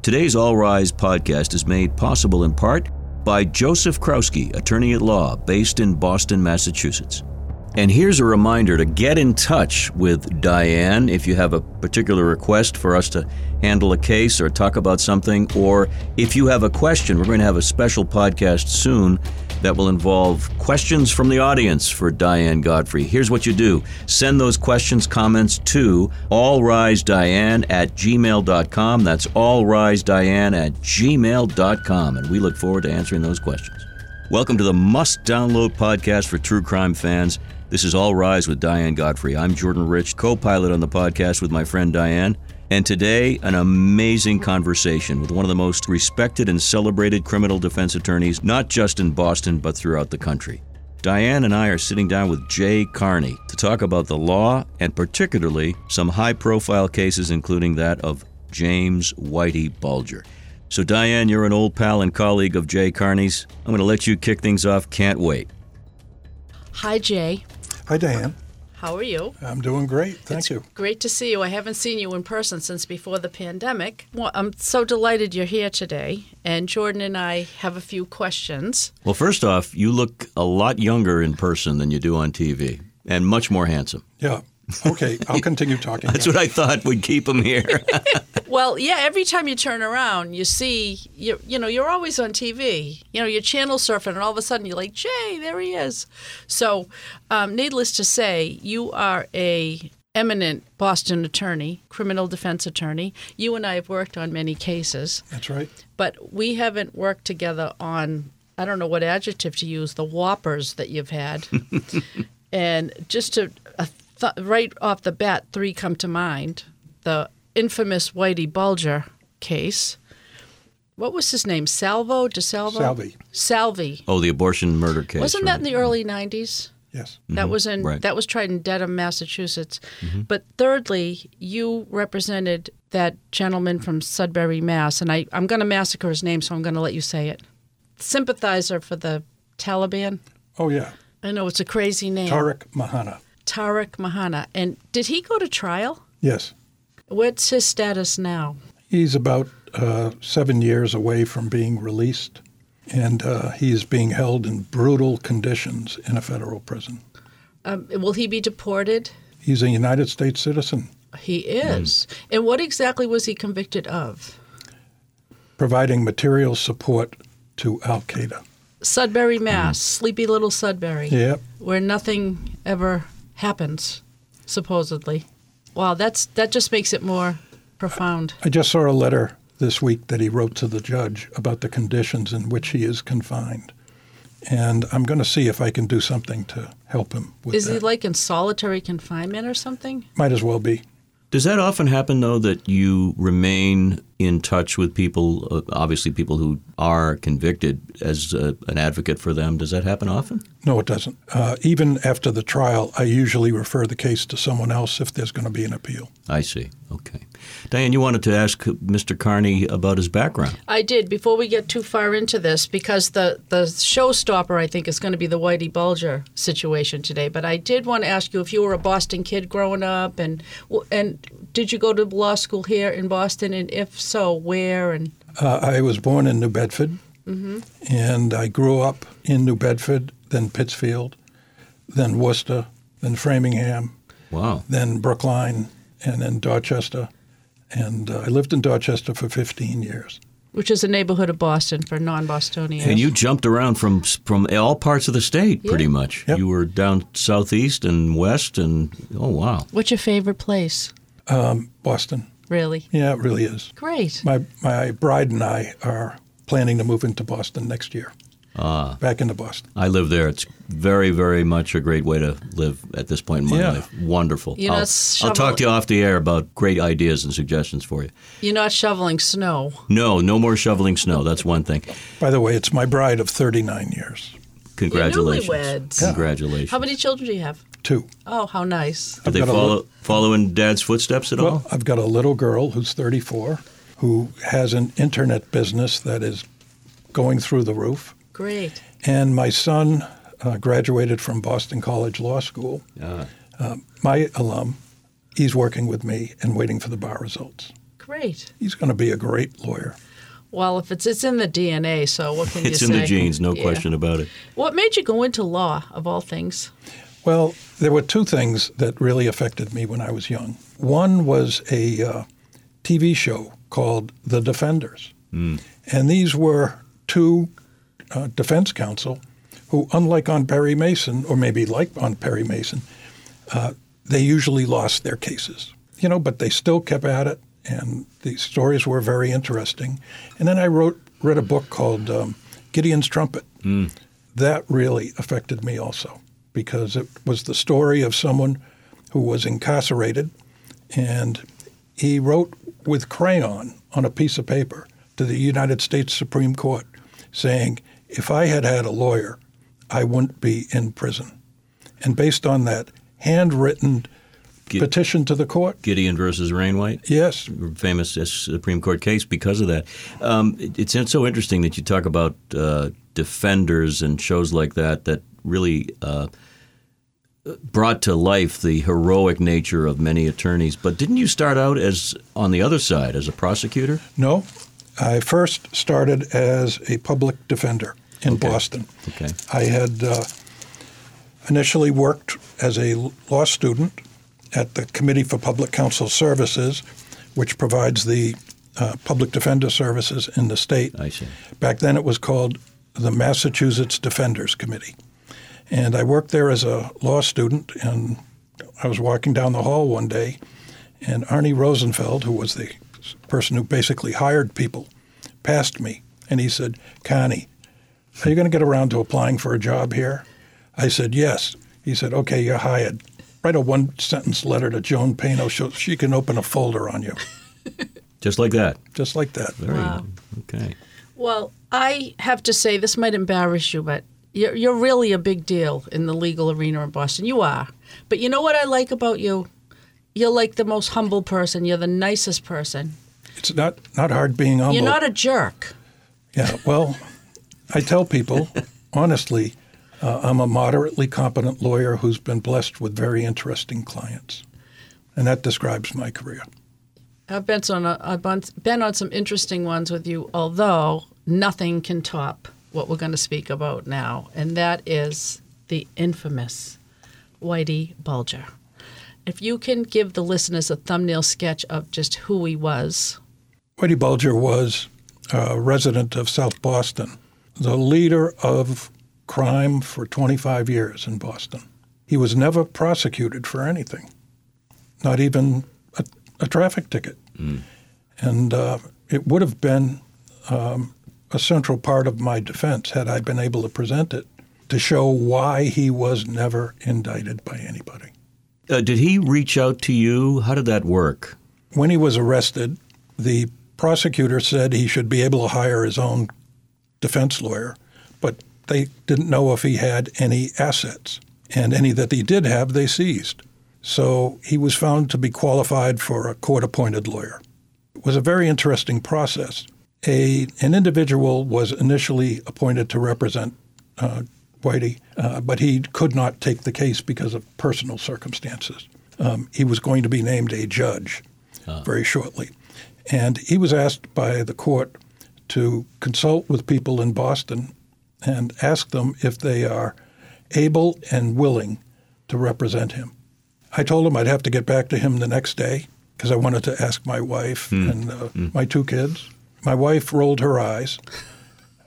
Today's All Rise podcast is made possible in part by Joseph Krowski, attorney at law based in Boston, Massachusetts. And here's a reminder to get in touch with Diane if you have a particular request for us to handle a case or talk about something, or if you have a question. We're going to have a special podcast soon that will involve questions from the audience for Diane Godfrey. Here's what you do send those questions, comments to allrisediane at gmail.com. That's allrisediane at gmail.com. And we look forward to answering those questions. Welcome to the must download podcast for true crime fans. This is All Rise with Diane Godfrey. I'm Jordan Rich, co pilot on the podcast with my friend Diane. And today, an amazing conversation with one of the most respected and celebrated criminal defense attorneys, not just in Boston, but throughout the country. Diane and I are sitting down with Jay Carney to talk about the law and particularly some high profile cases, including that of James Whitey Bulger. So, Diane, you're an old pal and colleague of Jay Carney's. I'm going to let you kick things off. Can't wait. Hi, Jay. Hi, Diane. How are you? I'm doing great. Thank it's you. Great to see you. I haven't seen you in person since before the pandemic. Well, I'm so delighted you're here today. And Jordan and I have a few questions. Well, first off, you look a lot younger in person than you do on TV and much more handsome. Yeah. Okay, I'll continue talking. That's what I thought would keep him here. well, yeah, every time you turn around, you see, you, you know, you're always on TV. You know, you're channel surfing, and all of a sudden you're like, Jay, there he is. So, um, needless to say, you are a eminent Boston attorney, criminal defense attorney. You and I have worked on many cases. That's right. But we haven't worked together on, I don't know what adjective to use, the whoppers that you've had. and just to, th- right off the bat, three come to mind. The infamous Whitey Bulger case. What was his name? Salvo? DeSalvo? Salvi. Salvi. Oh, the abortion murder case. Wasn't that in the early 90s? Yes. That mm-hmm. was in right. that was tried in Dedham, Massachusetts. Mm-hmm. But thirdly, you represented that gentleman from Sudbury, Mass, and I, I'm going to massacre his name, so I'm going to let you say it. Sympathizer for the Taliban. Oh, yeah. I know it's a crazy name. Tarek Mehanna. Tarek Mehanna. And did he go to trial? Yes. What's his status now? He's about uh, seven years away from being released, and uh, he's being held in brutal conditions in a federal prison. Um, will he be deported? He's a United States citizen, He is. And what exactly was he convicted of? providing material support to Al Qaeda. Sudbury, Mass. Sleepy little Sudbury. Yep. where nothing ever happens, supposedly. Wow, that's that just makes it more profound. I just saw a letter this week that he wrote to the judge about the conditions in which he is confined. And I'm going to see if I can do something to help him with Is that. he like in solitary confinement or something? Might as well be. Does that often happen, though, that you remain in touch with people, uh, obviously people who are convicted, as uh, an advocate for them? Does that happen often? No, it doesn't. Uh, even after the trial, I usually refer the case to someone else if there's going to be an appeal. I see. Okay. Diane, you wanted to ask Mr. Carney about his background. I did before we get too far into this because the the showstopper I think is going to be the Whitey Bulger situation today. But I did want to ask you if you were a Boston kid growing up and and did you go to law school here in Boston and if so, where and Uh, I was born in New Bedford, and I grew up in New Bedford, then Pittsfield, then Worcester, then Framingham, Wow. then Brookline, and then Dorchester. And uh, I lived in Dorchester for 15 years. which is a neighborhood of Boston for non-Bostonians. And you jumped around from from all parts of the state, pretty much. Yep. You were down southeast and west, and oh wow, What's your favorite place? Um, Boston. Really? Yeah, it really is. Great. My, my bride and I are planning to move into Boston next year. Ah. Back into Boston. I live there. It's very, very much a great way to live at this point in my Yeah. life. Wonderful. You know, I'll, it's I'll talk to you off the air about great ideas and suggestions for you. You're not shoveling snow. No, no more shoveling snow. That's one thing. By the way, it's my bride of 39 years. Congratulations. newlyweds. Congratulations. How many children do you have? Two. Oh, how nice. Did they got a follow li- follow in Dad's footsteps at all? I've got a little girl who's 34 who has an internet business that is going through the roof. Great. And my son uh, graduated from Boston College Law School. Ah. Uh, my alum, he's working with me and waiting for the bar results. Great. He's going to be a great lawyer. Well, if it's it's in the DNA, so what can It's you in the genes, no Yeah. question about it. What made you go into law, of all things? Well, there were two things that really affected me when I was young. One was a uh, TV show called The Defenders. And these were two uh, defense counsel who, unlike on Perry Mason, or maybe like on Perry Mason, uh, they usually lost their cases. You know, but they still kept at it, and the stories were very interesting. And then I wrote read a book called um, Gideon's Trumpet. That really affected me also because it was the story of someone who was incarcerated, and he wrote with crayon on a piece of paper to the United States Supreme Court saying, if I had had a lawyer, I wouldn't be in prison. And based on that handwritten petition to the court, Gideon versus Wainwright. yes, famous Supreme Court case because of that. Um, it- it's so interesting that you talk about uh, defenders and shows like that that really uh, brought to life the heroic nature of many attorneys. But didn't you start out as on the other side as a prosecutor? no. I first started as a public defender in Boston. Okay. I had uh, initially worked as a law student at the Committee for Public Counsel Services, which provides the uh, public defender services in the state. I see. Back then it was called the Massachusetts Defenders Committee. And I worked there as a law student, and I was walking down the hall one day, and Arnie Rosenfeld, who was the person who basically hired people, passed me, and he said, Carney, are you going to get around to applying for a job here? I said, yes. He said, okay, you're hired. Write a one sentence letter to Joan Pano so she can open a folder on you. Just like that. Just like that. Very Wow. okay. Well, I have to say, this might embarrass you, but you're, you're really a big deal in the legal arena in Boston. You are. But you know what I like about you? You're like the most humble person. You're the nicest person. It's not, not hard being humble. You're not a jerk. Yeah, well, I tell people honestly, uh, I'm a moderately competent lawyer who's been blessed with very interesting clients, and that describes my career. I've been on a, I've been- been on some interesting ones with you, although nothing can top what we're going to speak about now, and that is the infamous Whitey Bulger. If you can give the listeners a thumbnail sketch of just who he was, Whitey Bulger was a resident of South Boston, the leader of crime for 25 years in Boston. He was never prosecuted for anything, not even a, a traffic ticket. And uh, it would have been um, a central part of my defense had I been able to present it to show why he was never indicted by anybody. Uh, did he reach out to you? How did that work? When he was arrested, the prosecutor said he should be able to hire his own defense lawyer, but they didn't know if he had any assets. And any that he did have, they seized. So he was found to be qualified for a court appointed lawyer. It was a very interesting process. A, an individual was initially appointed to represent uh, Whitey, uh, but he could not take the case because of personal circumstances. Um, he was going to be named a judge very shortly. And he was asked by the court to consult with people in Boston and ask them if they are able and willing to represent him. I told him I'd have to get back to him the next day because I wanted to ask my wife and uh, my two kids. My wife rolled her eyes,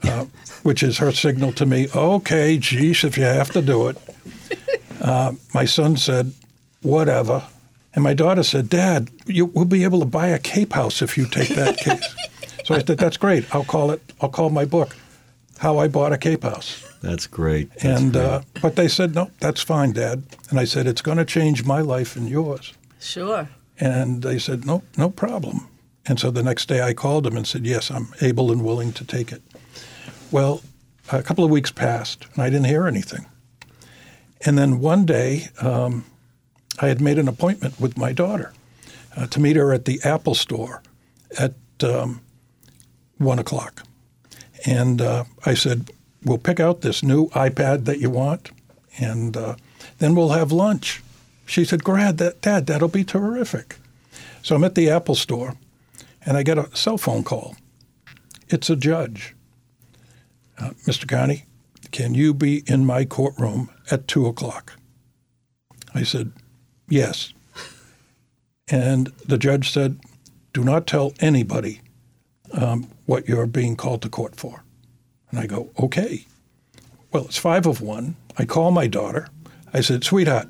uh, which is her signal to me, okay, geez, if you have to do it. Uh, my son said, whatever. And my daughter said, Dad, you, we'll be able to buy a Cape House if you take that case. so I said, that's great. I'll call it, I'll call my book, How I Bought a Cape House. That's great. That's and great. uh, but they said, no, that's fine, Dad. And I said, it's going to change my life and yours. sure. And they said, no, no problem. And so the next day I called them and said, yes, I'm able and willing to take it. Well, a couple of weeks passed and I didn't hear anything. And then one day um, I had made an appointment with my daughter uh, to meet her at the Apple store at um, one o'clock. And uh, I said, we'll pick out this new iPad that you want and uh, then we'll have lunch. She said, Grad, that, Dad, that'll be terrific. So I'm at the Apple store, and I get a cell phone call. It's a judge. Uh, Mr. Carney, can you be in my courtroom at two o'clock? I said, Yes. And the judge said, Do not tell anybody um, what you're being called to court for. And I go, Okay. Well, it's five of one. I call my daughter. I said, Sweetheart,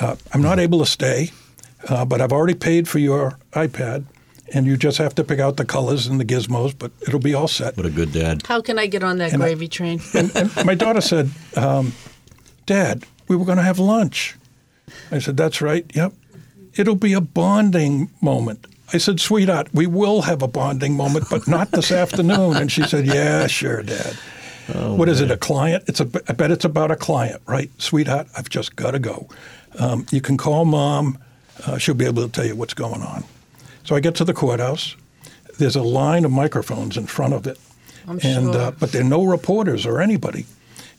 uh, I'm not able to stay, uh, but I've already paid for your iPad, and you just have to pick out the colors and the gizmos, but it'll be all set. What a good dad. How can I get on that And I- gravy train? And my daughter said, um, Dad, we were going to have lunch. I said, That's right. Yep. It'll be a bonding moment. I said, Sweetheart, we will have a bonding moment, but not this afternoon. And she said, Yeah, sure, Dad. what is it, a client? It's a, I bet it's about a client, right? Sweetheart, I've just got to go. Um, you can call mom. Uh, she'll be able to tell you what's going on. So I get to the courthouse. There's a line of microphones in front of it. I'm and, sure. uh, but there are no reporters or anybody.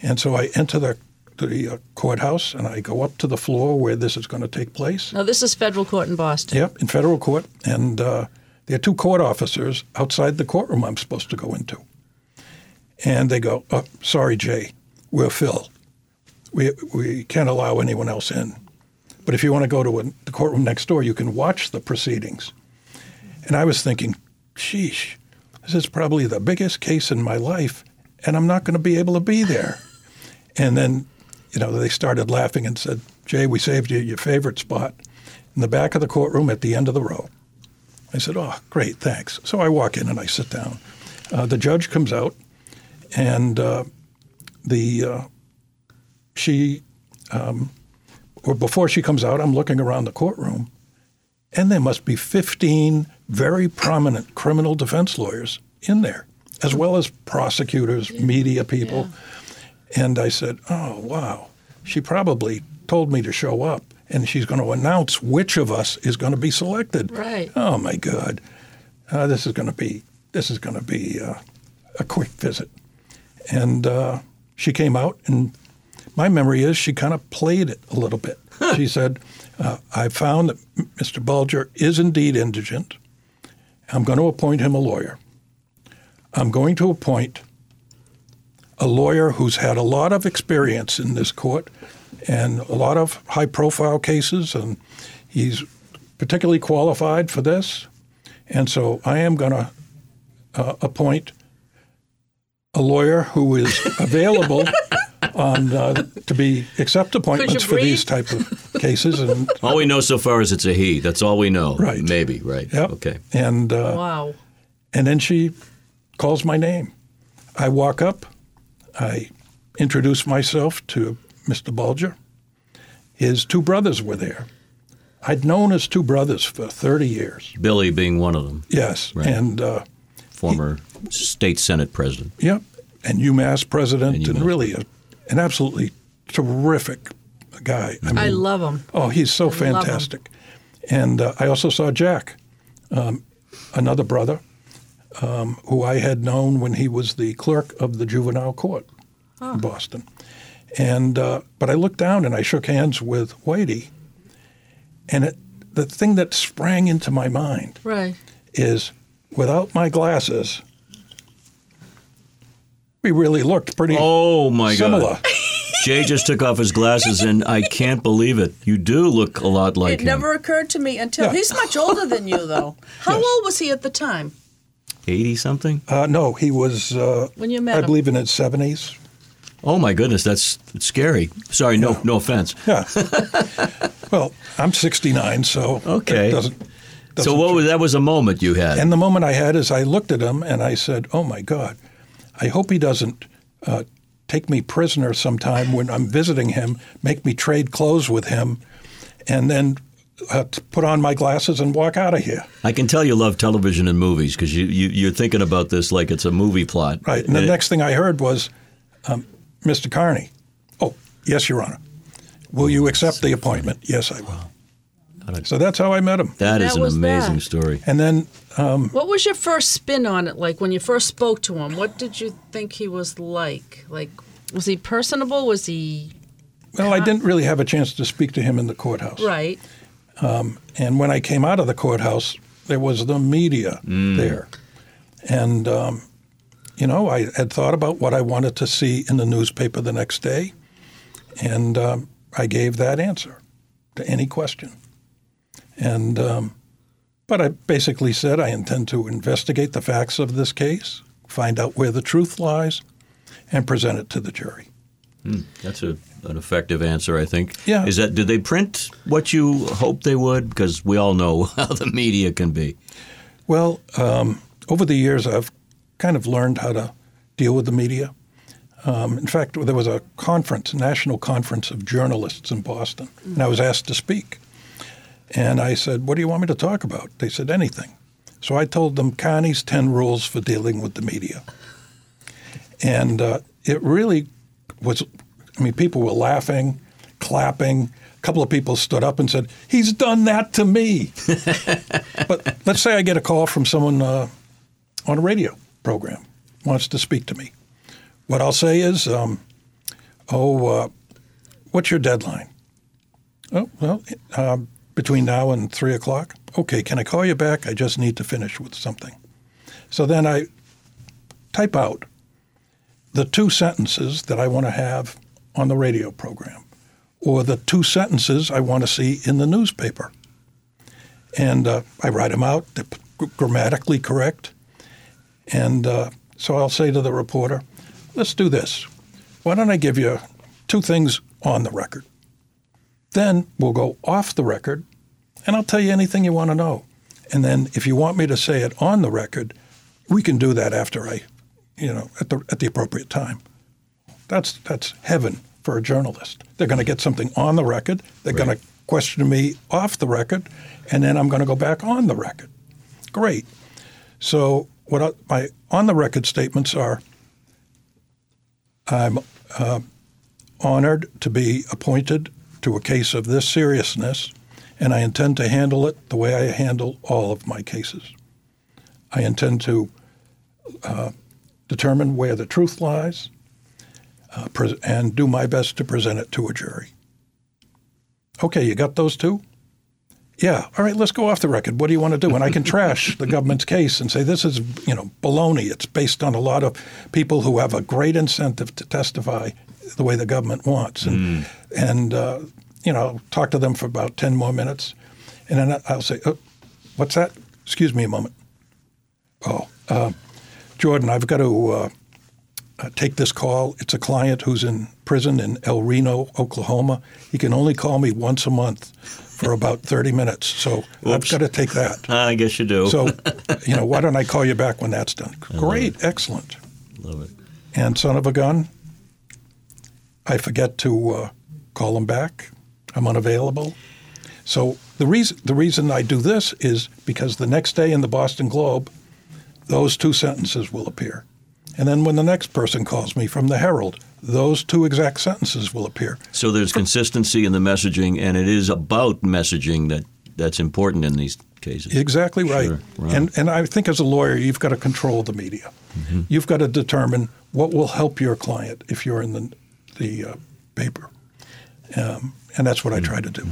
And so I enter the, the uh, courthouse and I go up to the floor where this is going to take place. Now, this is federal court in Boston. Yep, in federal court. And uh, there are two court officers outside the courtroom I'm supposed to go into. And they go, oh, sorry, Jay, we're filled. We, we can't allow anyone else in. But if you want to go to a, the courtroom next door, you can watch the proceedings. And I was thinking, sheesh, this is probably the biggest case in my life, and I'm not going to be able to be there. And then, you know, they started laughing and said, Jay, we saved you your favorite spot in the back of the courtroom at the end of the row. I said, oh, great, thanks. So I walk in and I sit down. Uh, the judge comes out, and uh, the uh, she, um, or before she comes out, I'm looking around the courtroom, and there must be 15 very prominent criminal defense lawyers in there, as well as prosecutors, media people. And I said, oh, wow. She probably told me to show up, and she's going to announce which of us is going to be selected. Right. Oh, my God. Uh, this is going to be, this is going to be uh, a quick visit. And uh, she came out, and my memory is she kind of played it a little bit. she said, uh, I found that Mr. Bulger is indeed indigent. I'm going to appoint him a lawyer. I'm going to appoint a lawyer who's had a lot of experience in this court and a lot of high profile cases, and he's particularly qualified for this. And so I am going to uh, appoint a lawyer who is available on uh, to be accept appointments for these breathe? type of cases. And All we know so far is it's a he. That's all we know. Right. Maybe, right. yep. Okay. And uh, Wow. and then she calls my name. I walk up. I introduced myself to Mr. Bulger. His two brothers were there. I'd known his two brothers for 30 years. Billy being one of them, Yes. Right. And, uh, former state senate president. yep. And UMass president, And and, really a, an absolutely terrific guy. I, mean, I love him. Oh, he's so I fantastic. And uh, I also saw Jack, um, another brother, um, who I had known when he was the clerk of the juvenile court in Boston. And uh, but I looked down and I shook hands with Whitey, and it, the thing that sprang into my mind Right. is, without my glasses, we really looked pretty Oh my similar. God. Jay just took off his glasses, and I can't believe it. You do look a lot like It him. never occurred to me until Yeah. he's much older than you, though. How Yes. old was he at the time? Eighty something. Uh, no, he was. Uh, When you met I him. believe in his seventies. Oh my goodness, that's, that's scary. Sorry, no, no offense. Yeah. well, I'm 69, so Okay. It doesn't, So doesn't what was that? Was a moment you had? And the moment I had is I looked at him and I said, "Oh my God, I hope he doesn't uh, take me prisoner sometime when I'm visiting him, make me trade clothes with him, and then." Uh, to put on my glasses and walk out of here. I can tell you love television and movies because you, you you're thinking about this like it's a movie plot. Right. And the Uh, next thing I heard was, um, Mr. Carney, oh, yes, Your Honor. Will you accept the appointment? Yes, I will. So that's how I met him. That is That an amazing that. story. And then um, What was your first spin on it? Like when you first spoke to him, what did you think he was like? Like, was he personable? Was he Well, I didn't really have a chance to speak to him in the courthouse. right? And when I came out of the courthouse, there was the media there. And, um, you know, I had thought about what I wanted to see in the newspaper the next day, and um, I gave that answer to any question. And, um, but I basically said I intend to investigate the facts of this case, find out where the truth lies, and present it to the jury. That's a, an effective answer, I think. Yeah. Is that did they print what you hoped they would? Because we all know how the media can be. Well, um, over the years, I've kind of learned how to deal with the media. Um, in fact, there was a conference, national conference of journalists in Boston, and I was asked to speak. And I said, What do you want me to talk about? They said, Anything. So I told them Carney's 10 rules for dealing with the media. And uh, it really was, I mean, people were laughing, clapping. A couple of people stood up and said, He's done that to me. but let's say I get a call from someone uh, on a radio program wants to speak to me. What I'll say is, um, "Oh, uh, what's your deadline?" Oh, well, uh, between now and three o'clock. Okay, can I call you back? I just need to finish with something. So then I type out the two sentences that I want to have on the radio program, or the two sentences I want to see in the newspaper, and uh, I write them out. They're grammatically correct. And uh, so I'll say to the reporter, let's do this. Why don't I give you two things on the record? Then we'll go off the record and I'll tell you anything you want to know. And then if you want me to say it on the record, we can do that after I, you know, at the, at the appropriate time. That's, that's heaven for a journalist. They're going to get something on the record, they're going to question me off the record, and then I'm going to go back on the record. Great. So what I, my on the record statements are: I'm uh, honored to be appointed to a case of this seriousness, and I intend to handle it the way I handle all of my cases. I intend to uh, determine where the truth lies, uh, pres and do my best to present it to a jury. Okay, you got those two? Yeah. All right, let's go off the record. What do you want to do? And I can trash the government's case and say this is, you know, baloney. It's based on a lot of people who have a great incentive to testify the way the government wants, and and uh, you know, talk to them for about ten more minutes, and then I'll say, oh, "What's that? Excuse me a moment." Oh, uh, Jordan, I've got to. Uh, uh, take this call. It's a client who's in prison in El Reno, Oklahoma. He can only call me once a month for about 30 minutes. So I've got to take that. I guess you do. So, you know, why don't I call you back when that's done? Great, excellent. Love it. And son of a gun, I forget to uh, call him back. I'm unavailable. So the reason the reason I do this is because the next day in the Boston Globe, those two sentences will appear. And then when the next person calls me from the Herald, those two exact sentences will appear. So there's consistency in the messaging, and it is about messaging that that's important in these cases. Exactly right. Sure, right. And and I think as a lawyer, you've got to control the media. You've got to determine what will help your client if you're in the the uh, paper, um, and that's what I try to do.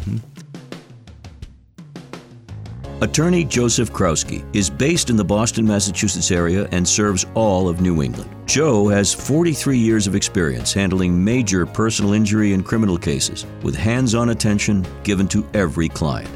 Attorney Joseph Krowski is based in the Boston, Massachusetts area and serves all of New England. Joe has 43 years of experience handling major personal injury and criminal cases with hands on attention given to every client.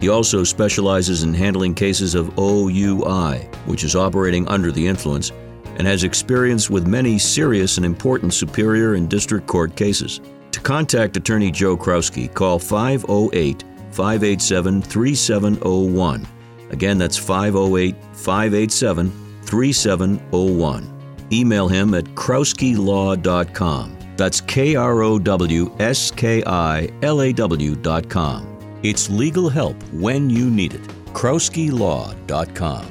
He also specializes in handling cases of OUI, which is operating under the influence, and has experience with many serious and important superior and district court cases. To contact Attorney Joe Krowski, call 508 587 3701. Again, that's 508 587 3701. Email him at krowskilaw.com. That's K R O W S K I L A W.com. It's legal help when you need it. krowskilaw.com.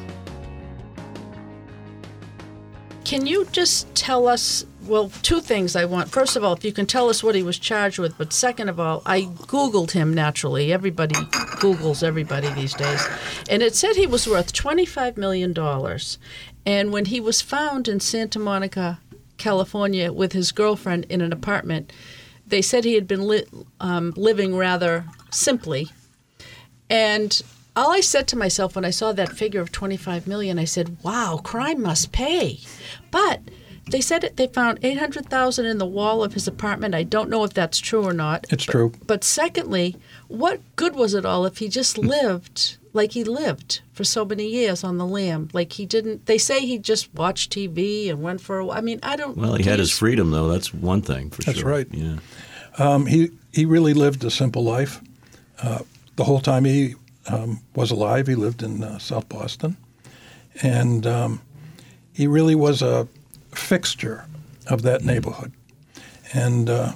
Can you just tell us? Well, two things I want. First of all, if you can tell us what he was charged with, but second of all, I Googled him naturally. Everybody Googles everybody these days. And it said he was worth $25 million. And when he was found in Santa Monica, California, with his girlfriend in an apartment, they said he had been li- um, living rather simply. And all I said to myself when I saw that figure of 25 million, I said, "Wow, crime must pay." But they said it, they found 800,000 in the wall of his apartment. I don't know if that's true or not. It's true. But secondly, what good was it all if he just lived like he lived for so many years on the lam? Like he didn't. They say he just watched TV and went for a. I mean, I don't. Well, he had his freedom, though. That's one thing for That's sure. That's right. Yeah. Um, he he really lived a simple life. Uh, the whole time he um, was alive, he lived in uh, South Boston, and um, he really was a fixture of that neighborhood. And uh,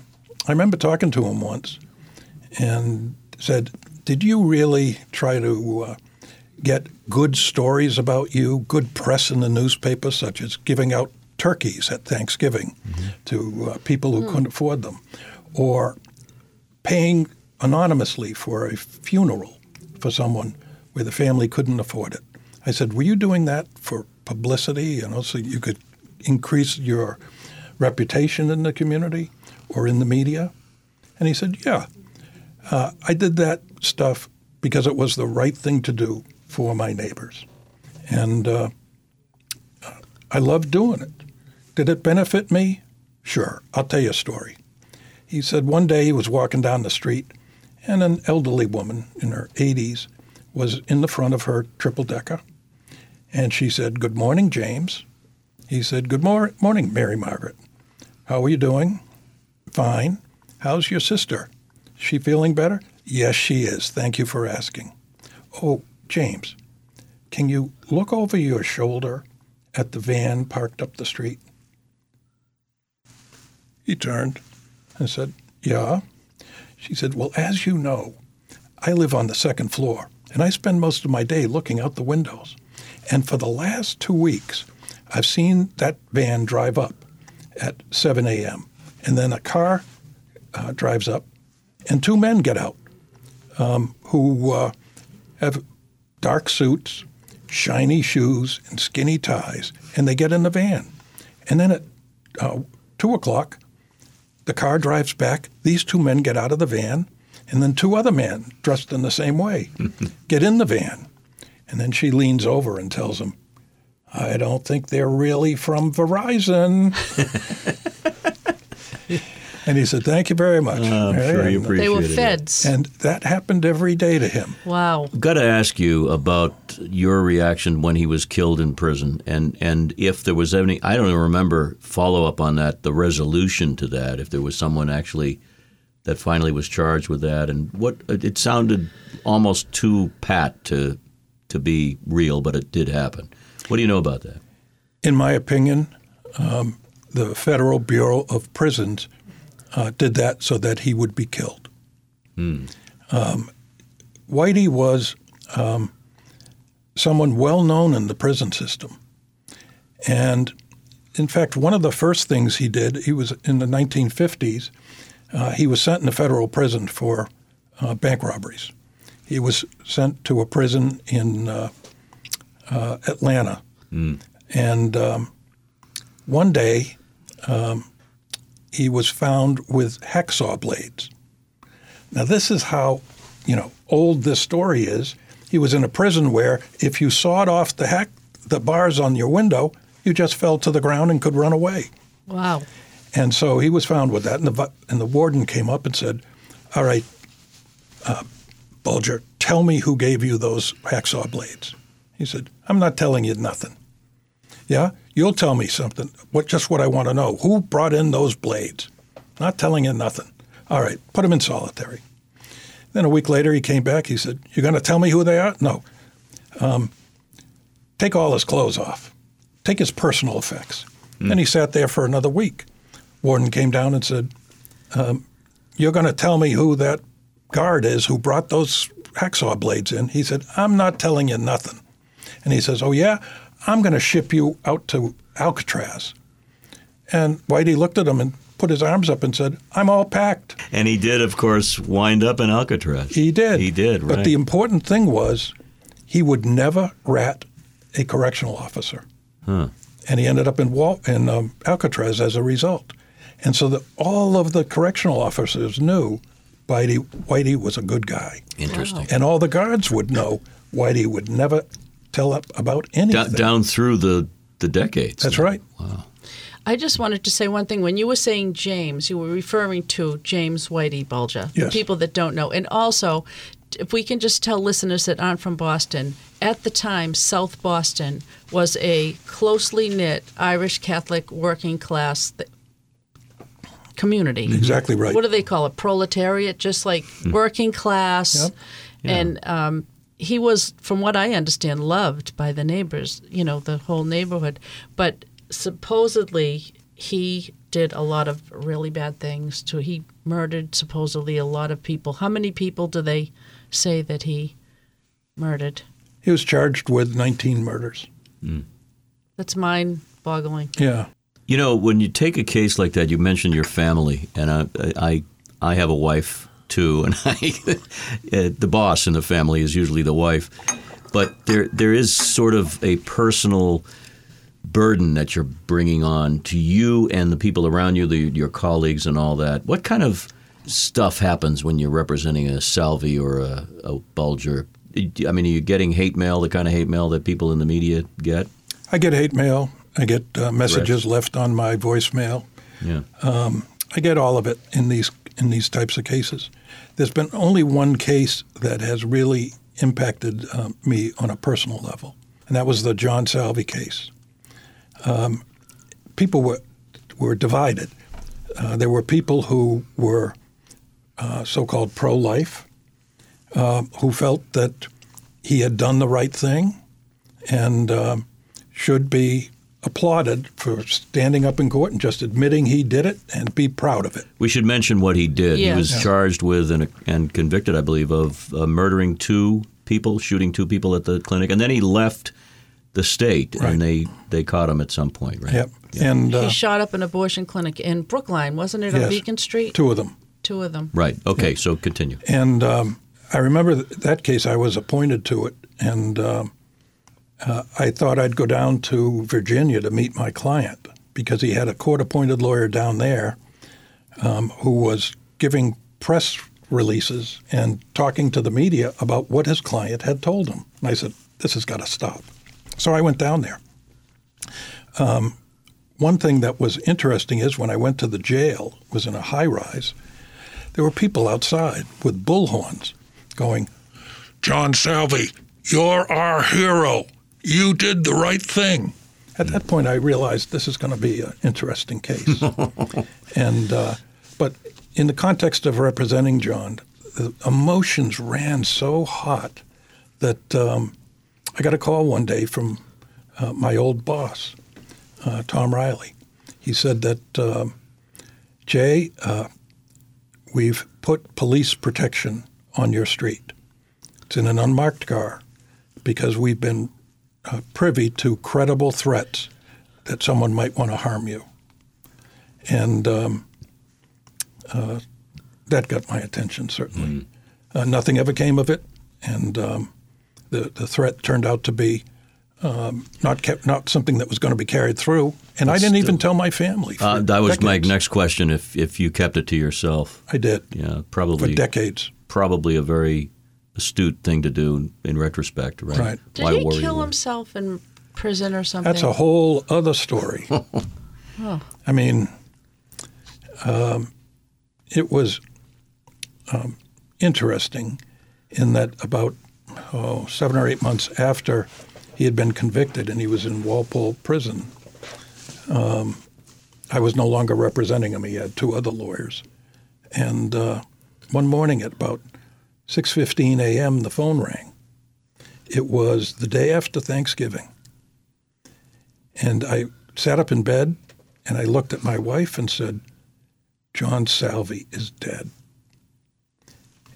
I remember talking to him once, and said, "Did you really try to uh, get good stories about you, good press in the newspaper, such as giving out turkeys at Thanksgiving to uh, people who couldn't afford them, or paying anonymously for a funeral for someone where the family couldn't afford it?" I said, "Were you doing that for publicity, you know, so you could increase your reputation in the community or in the media?" And he said, "Yeah." Uh, I did that stuff because it was the right thing to do for my neighbors. And uh, I loved doing it. Did it benefit me? Sure. I'll tell you a story. He said one day he was walking down the street, and an elderly woman in her 80s was in the front of her triple decker. And she said, Good morning, James. He said, Good mor- morning, Mary Margaret. How are you doing? Fine. How's your sister? She feeling better? Yes, she is. Thank you for asking. Oh, James, can you look over your shoulder at the van parked up the street? He turned and said, Yeah. She said, Well, as you know, I live on the second floor, and I spend most of my day looking out the windows. And for the last two weeks, I've seen that van drive up at 7 a.m., and then a car uh, drives up, and two men get out um, who uh, have dark suits, shiny shoes, and skinny ties, and they get in the van. And then at uh, 2 o'clock, the car drives back. These two men get out of the van, and then two other men dressed in the same way get in the van. And then she leans over and tells him, I don't think they're really from Verizon. and he said, Thank you very much. Oh, I'm sure he And- uh, They were it. feds. and that happened every day to him. wow. Got to ask you about your reaction when he was killed in prison, and and if there was any. I don't even remember follow up on that. The resolution to that, if there was someone actually that finally was charged with that, and what it sounded almost too pat to to be real, but it did happen. What do you know about that? In my opinion, um, the Federal Bureau of Prisons uh, did that so that he would be killed. Um, Whitey was um, someone well known in the prison system. And in fact, one of the first things he did, he was in the 1950s, uh, he was sent in a federal prison for uh, bank robberies. He was sent to a prison in uh, Atlanta. And um, one day, um, he was found with hacksaw blades. Now, this is how, you know, old this story is. He was in a prison where if you sawed off the hack, the bars on your window, you just fell to the ground and could run away. Wow. And so he was found with that, and the and the warden came up and said, "All right, uh, Bulger, tell me who gave you those hacksaw blades." He said, "I'm not telling you nothing." Yeah, you'll tell me something. What? Just what I want to know. Who brought in those blades? Not telling you nothing. All right, put him in solitary. Then a week later, he came back. He said, "You're going to tell me who they are?" No. Um, take all his clothes off. Take his personal effects. Then he sat there for another week. Warden came down and said, um, "You're going to tell me who that guard is who brought those hacksaw blades in?" He said, "I'm not telling you nothing." And he says, "Oh yeah, I'm going to ship you out to Alcatraz." And Whitey looked at him and put his arms up and said, "I'm all packed." And he did, of course, wind up in Alcatraz. He did. He did. But the important thing was, he would never rat a correctional officer. Huh. And he ended up in Wal- in um, Alcatraz as a result. And so that all of the correctional officers knew Whitey, Whitey was a good guy. Interesting. And all the guards would know Whitey would never tell up about anything. Down, down through the, the decades. That's right. Wow. I just wanted to say one thing. When you were saying James, you were referring to James Whitey Bulger. For Yes. people that don't know. And also, if we can just tell listeners that aren't from Boston, at the time, South Boston was a closely knit Irish Catholic working class th- community. Exactly right. What do they call it? Proletariat, just like working class. Yep. And um, he was, from what I understand, loved by the neighbors, you know, the whole neighborhood. But supposedly he did a lot of really bad things too. He murdered supposedly a lot of people. How many people do they say that he murdered? He was charged with 19 murders. Hmm. That's mind boggling. Yeah. You know, when you take a case like that, you mentioned your family, and I, I, I have a wife too, and I, uh, the boss in the family is usually the wife, but there, there is sort of a personal burden that you're bringing on to you and the people around you, the, your colleagues, and all that. What kind of stuff happens when you're representing a Salvi or a, a Bulger? I mean, are you getting hate mail, the kind of hate mail that people in the media get? I get hate mail. I get uh, messages left on my voicemail. Yeah. I get all of it in these in these types of cases. There's been only one case that has really impacted um, me on a personal level, and that was the John Salvi case. Um, people were were divided. Uh, there were people who were uh, so-called pro-life, uh, who felt that he had done the right thing, and um, should be applauded for standing up in court and just admitting he did it and be proud of it. We should mention what he did. Yes. He was Yeah. charged with and, and convicted, I believe, of uh, murdering two people, shooting two people at the clinic, and then he left the state, Right. and they, they caught him at some point, right? Yep. And uh, he shot up an abortion clinic in Brookline, wasn't it, on Beacon Street? two of them. Two of them. Right. Okay. So continue. And um, I remember th- that case. I was appointed to it, and um uh, I thought I'd go down to Virginia to meet my client because he had a court-appointed lawyer down there um, who was giving press releases and talking to the media about what his client had told him. And I said, "This has got to stop." So I went down there. Um, one thing that was interesting is when I went to the jail, was in a high-rise there were people outside with bullhorns going, John Salvi, you're our hero. You did the right thing. At that point, I realized this is going to be an interesting case. and uh, but in the context of representing John, the emotions ran so hot that um, I got a call one day from uh, my old boss, uh, Tom Riley. He said that um, Jay, uh, we've put police protection on your street. It's in an unmarked car because we've been uh, privy to credible threats that someone might want to harm you. And um, uh, that got my attention, certainly. Uh, nothing ever came of it, and um, the, the threat turned out to be um, not kept, not something that was going to be carried through. And I didn't even tell my family. Uh, that was my next question. If if you kept it to yourself, I did yeah, probably for decades. probably a very astute thing to do in retrospect, right? Right. Did Why he kill more? himself in prison or something? That's a whole other story. I mean, um, it was um, interesting in that about oh, seven or eight months after he had been convicted and he was in Walpole prison, um, I was no longer representing him. He had two other lawyers, and uh, one morning at about 6:15 a.m., the phone rang. It was the day after Thanksgiving. And I sat up in bed and I looked at my wife and said, John Salvi is dead.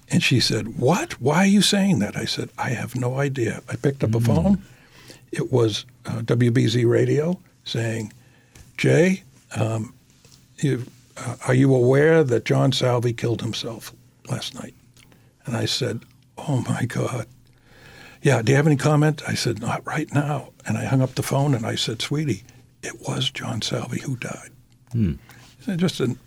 And she said, What? Why are you saying that? I said, I have no idea. I picked up a phone. It was uh, WBZ radio saying, Jay, um, you, uh, are you aware that John Salvi killed himself last night? And I said, Oh my God. Yeah, do you have any comment? I said, Not right now. And I hung up the phone and I said, Sweetie, it was John Salvi who died. So Just an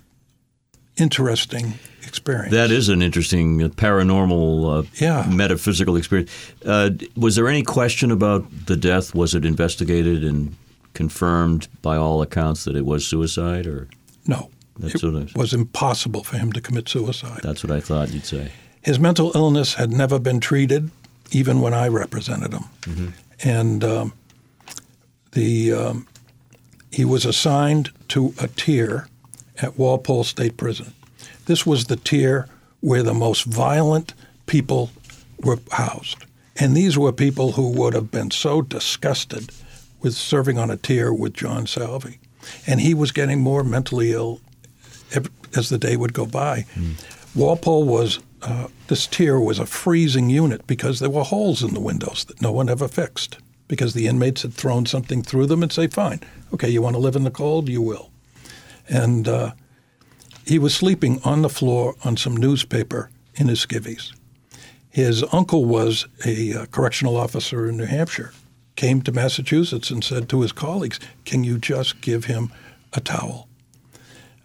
interesting experience. That is an interesting uh, paranormal, uh, Yeah. metaphysical experience. Uh, was there any question about the death? Was it investigated and confirmed by all accounts that it was suicide, or no. That's it was impossible for him to commit suicide. that's what I thought you'd say? His mental illness had never been treated, even when I represented him. And um, the um, he was assigned to a tier at Walpole State Prison. This was the tier where the most violent people were housed. And these were people who would have been so disgusted with serving on a tier with John Salvi. And he was getting more mentally ill as the day would go by. Walpole was, uh, this tier was a freezing unit because there were holes in the windows that no one ever fixed because the inmates had thrown something through them and say, fine, okay, you want to live in the cold? You will. And uh, he was sleeping on the floor on some newspaper in his skivvies. His uncle was a uh, correctional officer in New Hampshire, came to Massachusetts and said to his colleagues, Can you just give him a towel?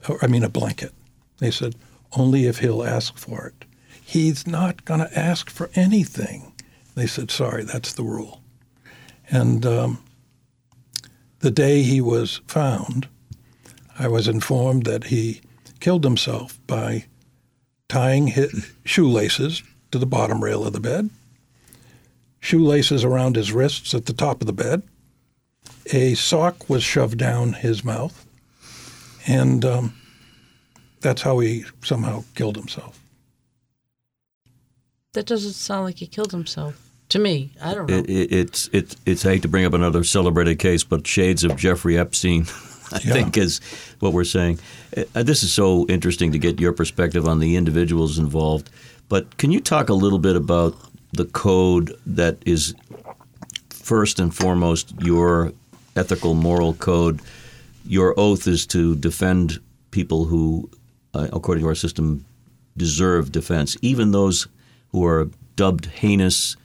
Or, I mean, a blanket. They said, Only if he'll ask for it. He's not going to ask for anything. They said, Sorry, that's the rule. And um, the day he was found, I was informed that he killed himself by tying his shoelaces to the bottom rail of the bed, shoelaces around his wrists at the top of the bed. A sock was shoved down his mouth, and um, that's how he somehow killed himself. That doesn't sound like he killed himself. To me, I don't know. It, it, it's it's it's I hate to bring up another celebrated case, but shades of Jeffrey Epstein, I Yeah. think is what we're saying. Uh, this is so interesting to get your perspective on the individuals involved. But can you talk a little bit about the code that is first and foremost your ethical moral code? Your oath is to defend people who, uh, according to our system, deserve defense, even those who are dubbed heinous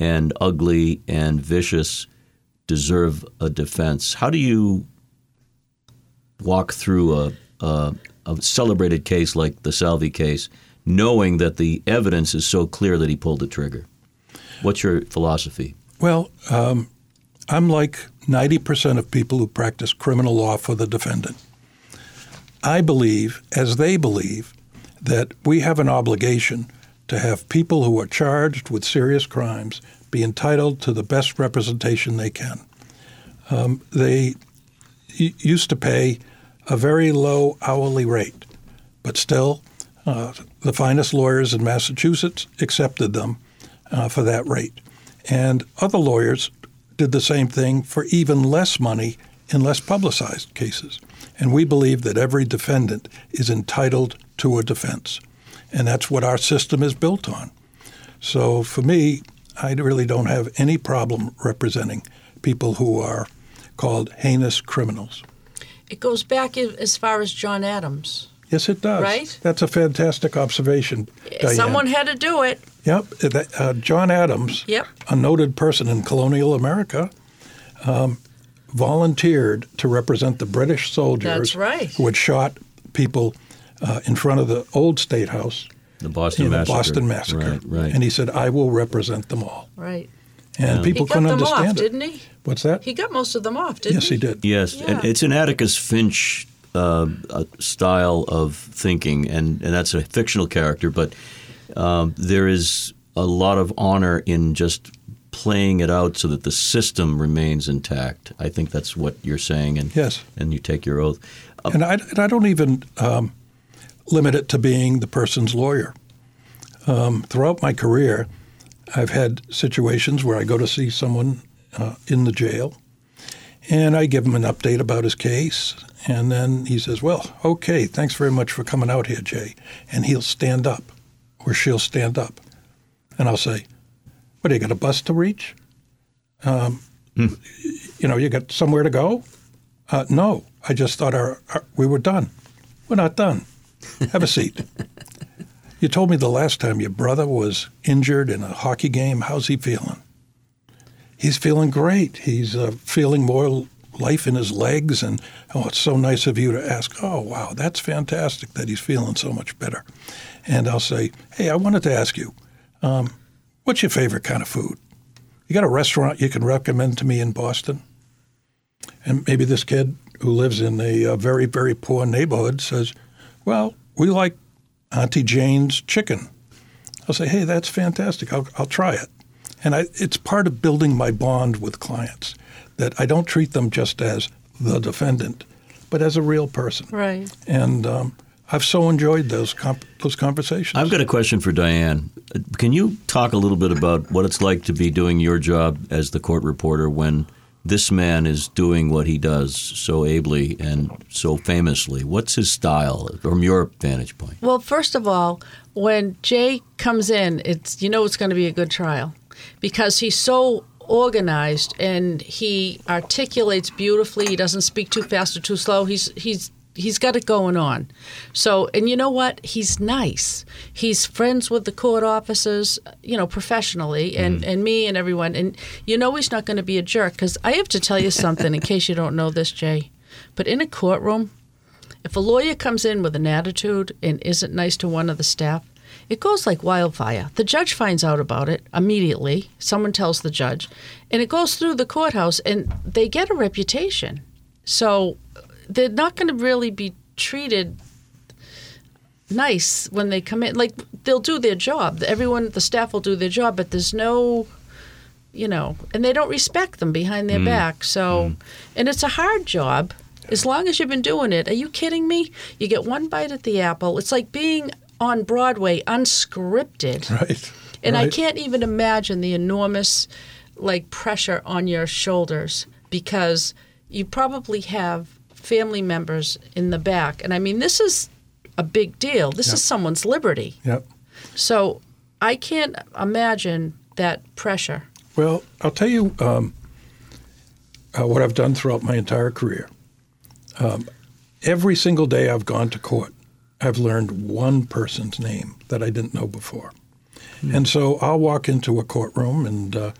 and ugly and vicious deserve a defense. How do you walk through a, a, a celebrated case like the Salvi case, knowing that the evidence is so clear that he pulled the trigger? What's your philosophy? Well, um, I'm like 90% of people who practice criminal law for the defendant. I believe, as they believe, that we have an obligation to have people who are charged with serious crimes be entitled to the best representation they can. Um, they y- used to pay a very low hourly rate, but still, uh, the finest lawyers in Massachusetts accepted them uh, for that rate. And other lawyers did the same thing for even less money in less publicized cases. And we believe that every defendant is entitled to a defense. And that's what our system is built on. So for me, I really don't have any problem representing people who are called heinous criminals. it goes back as far as John Adams. Yes, it does. Right? That's a fantastic observation. Diane. Someone had to do it. Yep. Uh, John Adams, Yep. a noted person in colonial America, um, volunteered to represent the British soldiers That's right. who had shot people uh, in front of the old State House The Boston in the Massacre. Boston Massacre. Right, right. And he said, I will represent them all. Right. And people he couldn't them understand off, it. didn't he? What's that? He got most of them off, didn't yes, he did. Yes, and it's an Atticus Finch uh, uh, style of thinking, and, and that's a fictional character, but um, there is a lot of honor in just playing it out so that the system remains intact. I think that's what you're saying, and Yes. and you take your oath. Uh, And I, and I don't even um, limit it to being the person's lawyer. Um, throughout my career, I've had situations where I go to see someone uh, in the jail, and I give him an update about his case, and then he says, "Well, okay, thanks very much for coming out here, Jay," and he'll stand up, or she'll stand up, and I'll say, "What do you got a bus to reach? Um, You know, you got somewhere to go?" Uh, no, I just thought our, our, we were done. We're not done. Have a seat. you told me the last time your brother was injured in a hockey game. How's he feeling? He's feeling great. He's uh, feeling more life in his legs, and oh, it's so nice of you to ask. Oh, wow, that's fantastic that he's feeling so much better. And I'll say, hey, I wanted to ask you, um, what's your favorite kind of food? You got a restaurant you can recommend to me in Boston? And maybe this kid who lives in a, a very, very poor neighborhood says, well, we like Auntie Jane's chicken. I'll say, hey, that's fantastic. I'll, I'll try it. And I, it's part of building my bond with clients that I don't treat them just as the defendant, but as a real person. Right. And um, I've so enjoyed those comp- those conversations. I've got a question for Diane. Can you talk a little bit about what it's like to be doing your job as the court reporter when this man is doing what he does so ably and so famously? What's his style from your vantage point? Well, first of all, when Jay comes in, it's you know it's going to be a good trial because he's so organized and he articulates beautifully. He doesn't speak too fast or too slow. He's he's he's got it going on. So, and you know what? He's nice. He's friends with the court officers, you know, professionally, and, mm. and me and everyone. And you know he's not going to be a jerk because I have to tell you something in case you don't know this, Jay. But in a courtroom, if a lawyer comes in with an attitude and isn't nice to one of the staff, it goes like wildfire. The judge finds out about it immediately. Someone tells the judge, and it goes through the courthouse, and they get a reputation. So they're not going to really be treated nice when they come in. Like they'll do their job. Everyone, the staff will do their job, but there's no, you know, and they don't respect them behind their mm. back. So, mm. and it's a hard job. As long as you've been doing it, are you kidding me? You get one bite at the apple. It's like being on Broadway, unscripted. right. And I can't even imagine the enormous like pressure on your shoulders because you probably have family members in the back. And I mean this is a big deal. This is someone's liberty. Yep. So I can't imagine that pressure. Well, I'll tell you um, uh, what I've done throughout my entire career. Um, every single day I've gone to court, I've learned one person's name that I didn't know before. And so I'll walk into a courtroom, and uh,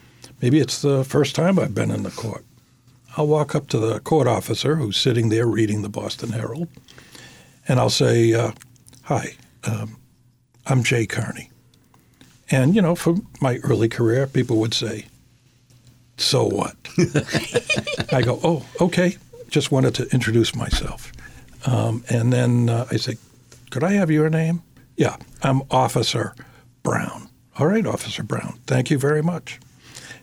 maybe it's the first time I've been in the court. I'll walk up to the court officer who's sitting there reading the Boston Herald, and I'll say, uh, Hi, um, I'm Jay Carney. And, you know, from my early career, people would say, So what? I go, Oh, okay. Just wanted to introduce myself. Um, and then uh, I say, Could I have your name? Yeah, I'm Officer Brown. All right, Officer Brown. Thank you very much.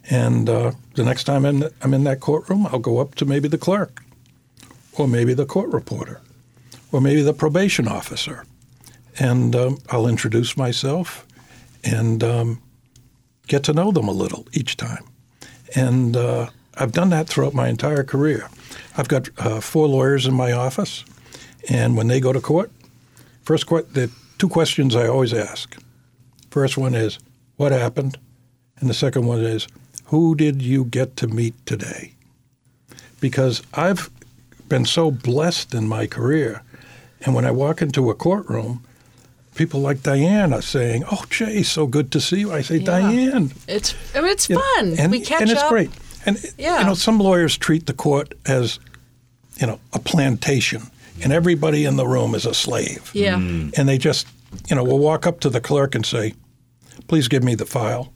And uh, the next time I'm, I'm in that courtroom, I'll go up to maybe the clerk, or maybe the court reporter, or maybe the probation officer, and um, I'll introduce myself and um, get to know them a little each time. And uh, I've done that throughout my entire career. I've got uh, four lawyers in my office, and when they go to court, first que- the two questions I always ask. First one is, "What happened?" And the second one is, "Who did you get to meet today?" Because I've been so blessed in my career, and when I walk into a courtroom, people like Diane are saying, "Oh, Jay, so good to see you." I say, Yeah. "Diane." It's I mean, it's You know, fun. and, we catch and it's up. great. And Yeah. you know, some lawyers treat the court as, you know, a plantation, and everybody in the room is a slave. Yeah. Mm. And they just, you know, will walk up to the clerk and say, "Please give me the file."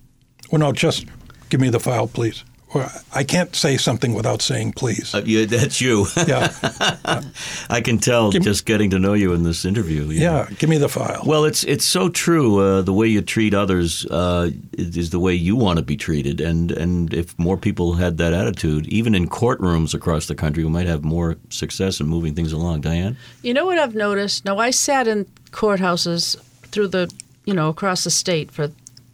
Well, no, just give me the file, please. Or I can't say something without saying please. Uh, yeah, that's you. yeah, I can tell Give me- just getting to know you in this interview. you know. yeah, give me the file. Well, it's it's so true. Uh, the way you treat others uh, is the way you want to be treated, and and if more people had that attitude, even in courtrooms across the country, we might have more success in moving things along. Diane, You know what I've noticed? Now I sat in courthouses through the, you know, across the state for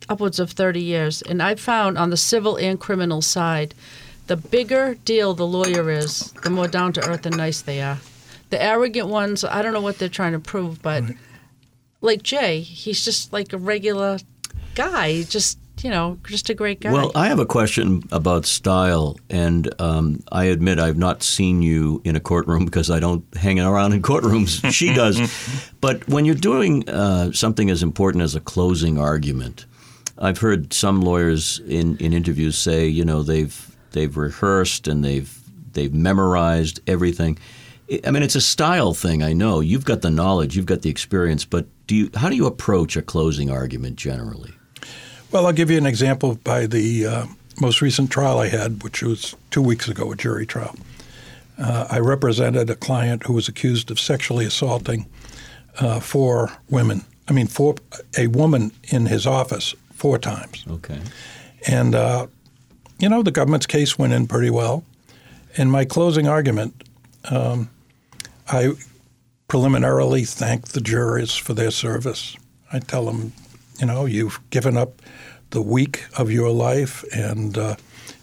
upwards of 30 years, and I found on the civil and criminal side, the bigger deal the lawyer is, the more down to earth and nice they are. The arrogant ones, I don't know what they're trying to prove, but like Jay, he's just like a regular guy. Just, you know, just a great guy. well, I have a question about style, and um, I admit I've not seen you in a courtroom because I don't hang around in courtrooms. she does, but when you're doing uh, something as important as a closing argument. I've heard some lawyers in, in interviews say, you know, they've they've rehearsed and they've they've memorized everything. I mean, it's a style thing. I know you've got the knowledge, you've got the experience, but do you? How do you approach a closing argument generally? Well, I'll give you an example by the uh, most recent trial I had, which was two weeks ago, a jury trial. Uh, I represented a client who was accused of sexually assaulting uh, four women. I mean, four a woman in his office four times. Okay. And uh, you know, the government's case went in pretty well. In my closing argument, um, I preliminarily thank the jurors for their service. I tell them, you know, you've given up the week of your life, and uh,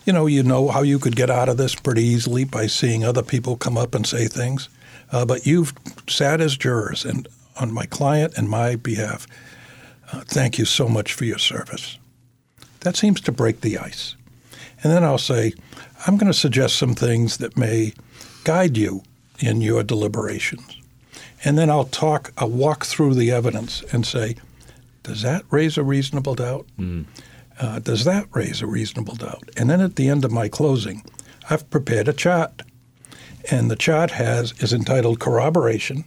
you know, you know how you could get out of this pretty easily by seeing other people come up and say things. Uh, but you've sat as jurors, and on my client and my behalf, thank you so much for your service. That seems to break the ice. And then I'll say, I'm going to suggest some things that may guide you in your deliberations. And then I'll talk, I'll walk through the evidence and say, does that raise a reasonable doubt? Mm. Uh, does that raise a reasonable doubt? And then at the end of my closing, I've prepared a chart. And the chart has is entitled corroboration,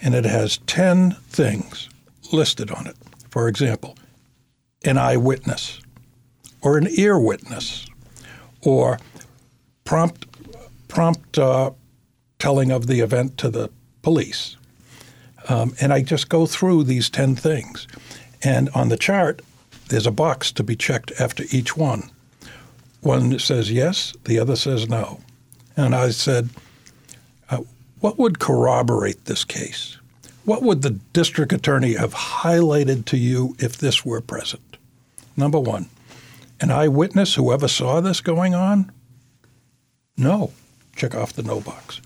and it has 10 things listed on it. For example, an eyewitness, or an ear witness, or prompt prompt uh, telling of the event to the police. Um, and I just go through these 10 things. And on the chart, there's a box to be checked after each one. One says yes, the other says no. And I said, uh, what would corroborate this case? What would the district attorney have highlighted to you if this were present? Number one, an eyewitness who ever saw this going on? No. Check off the no box.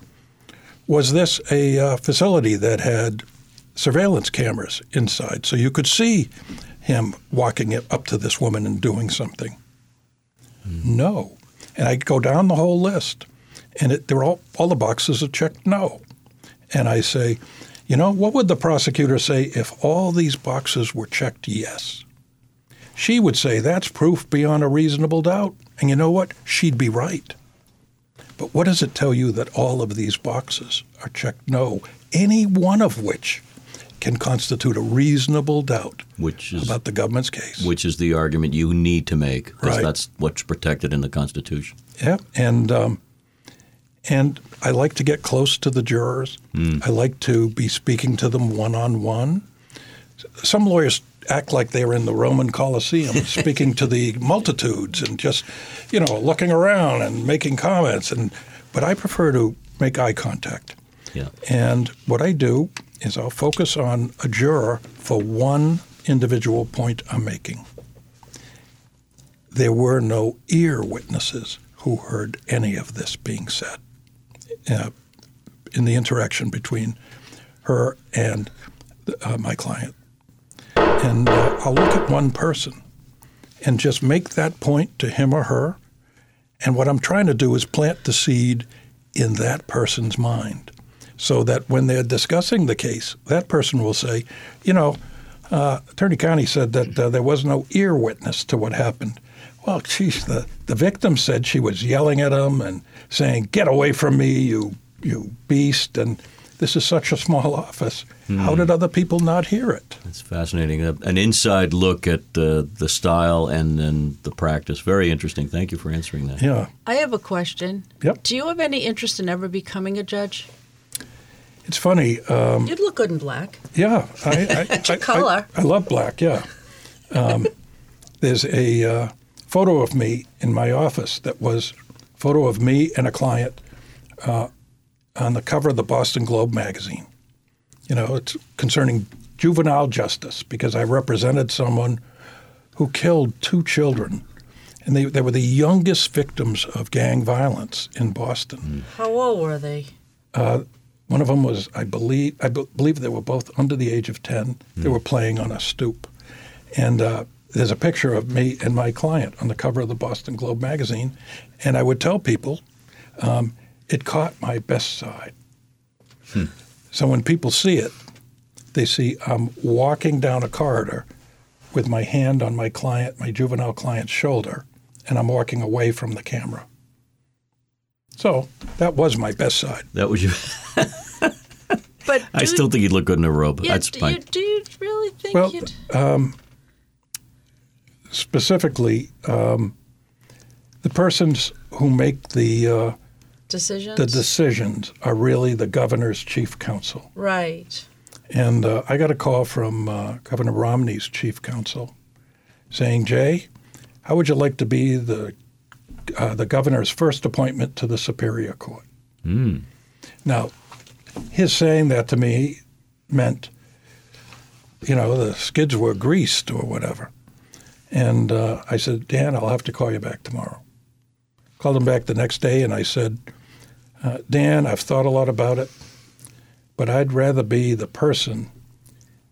Was this a uh, facility that had surveillance cameras inside so you could see him walking up to this woman and doing something? Mm. No. And I go down the whole list, and it, they're all, all the boxes are checked no. And I say, you know, what would the prosecutor say if all these boxes were checked yes? She would say that's proof beyond a reasonable doubt. And you know what? She'd be right. But what does it tell you that all of these boxes are checked no, any one of which can constitute a reasonable doubt which is, about the government's case. Which is the argument you need to make because right. that's what's protected in the Constitution. Yeah, and um, and I like to get close to the jurors. Mm. I like to be speaking to them one on one. Some lawyers act like they're in the Roman Colosseum, speaking to the multitudes and just, you know, looking around and making comments. And but I prefer to make eye contact. Yeah. And what I do is I'll focus on a juror for one individual point I'm making. There were no ear witnesses who heard any of this being said uh, in the interaction between her and uh, my client. And uh, I'll look at one person and just make that point to him or her. And what I'm trying to do is plant the seed in that person's mind so that when they're discussing the case, that person will say, you know, uh, Attorney Carney said that uh, there was no ear witness to what happened. Well, geez, the, the victim said she was yelling at him and saying, "Get away from me, you you beast!" And this is such a small office. Hmm. How did other people not hear it? It's fascinating. An inside look at uh, the style and then the practice. Very interesting. Thank you for answering that. Yeah. I have a question. Yep. Do you have any interest in ever becoming a judge? It's funny. Um, You'd look good in black. Yeah, I, I, I color. I, I, love black. Yeah. Um, there's a uh, photo of me in my office that was photo of me and a client uh, on the cover of the Boston Globe magazine. You know, it's concerning juvenile justice because I represented someone who killed two children. And they, they were the youngest victims of gang violence in Boston. How old were they? Uh, one of them was, I believe, I be- believe they were both under the age of 10. Mm. They were playing on a stoop. And uh, there's a picture of me and my client on the cover of the Boston Globe magazine. And I would tell people um, it caught my best side. Hmm. So when people see it, they see I'm walking down a corridor with my hand on my client, my juvenile client's shoulder, and I'm walking away from the camera. So that was my best side. That was you. But I do- still think you'd look good in a robe. yeah, That's do fine. you, do you really think Well, you'd? Specifically, um, the persons who make the uh, decisions? the decisions are really the governor's chief counsel. right. And uh, I got a call from uh, Governor Romney's chief counsel saying, Jay, how would you like to be the, uh, the governor's first appointment to the Superior Court? Now, his saying that to me meant, you know, the skids were greased or whatever. And uh, I said, Dan, I'll have to call you back tomorrow. Called him back the next day and I said, uh, Dan, I've thought a lot about it but I'd rather be the person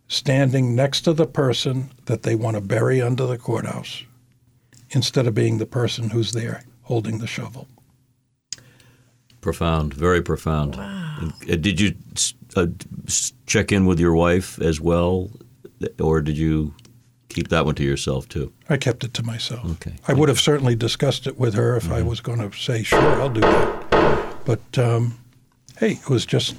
standing next to the person that they want to bury under the courthouse instead of being the person who's there holding the shovel. Profound, very profound. Wow. Did you uh, check in with your wife as well, or did you keep that one to yourself too? I kept it to myself. Okay. I would have certainly discussed it with her if I was going to say, sure, I'll do that. But um, hey, it was just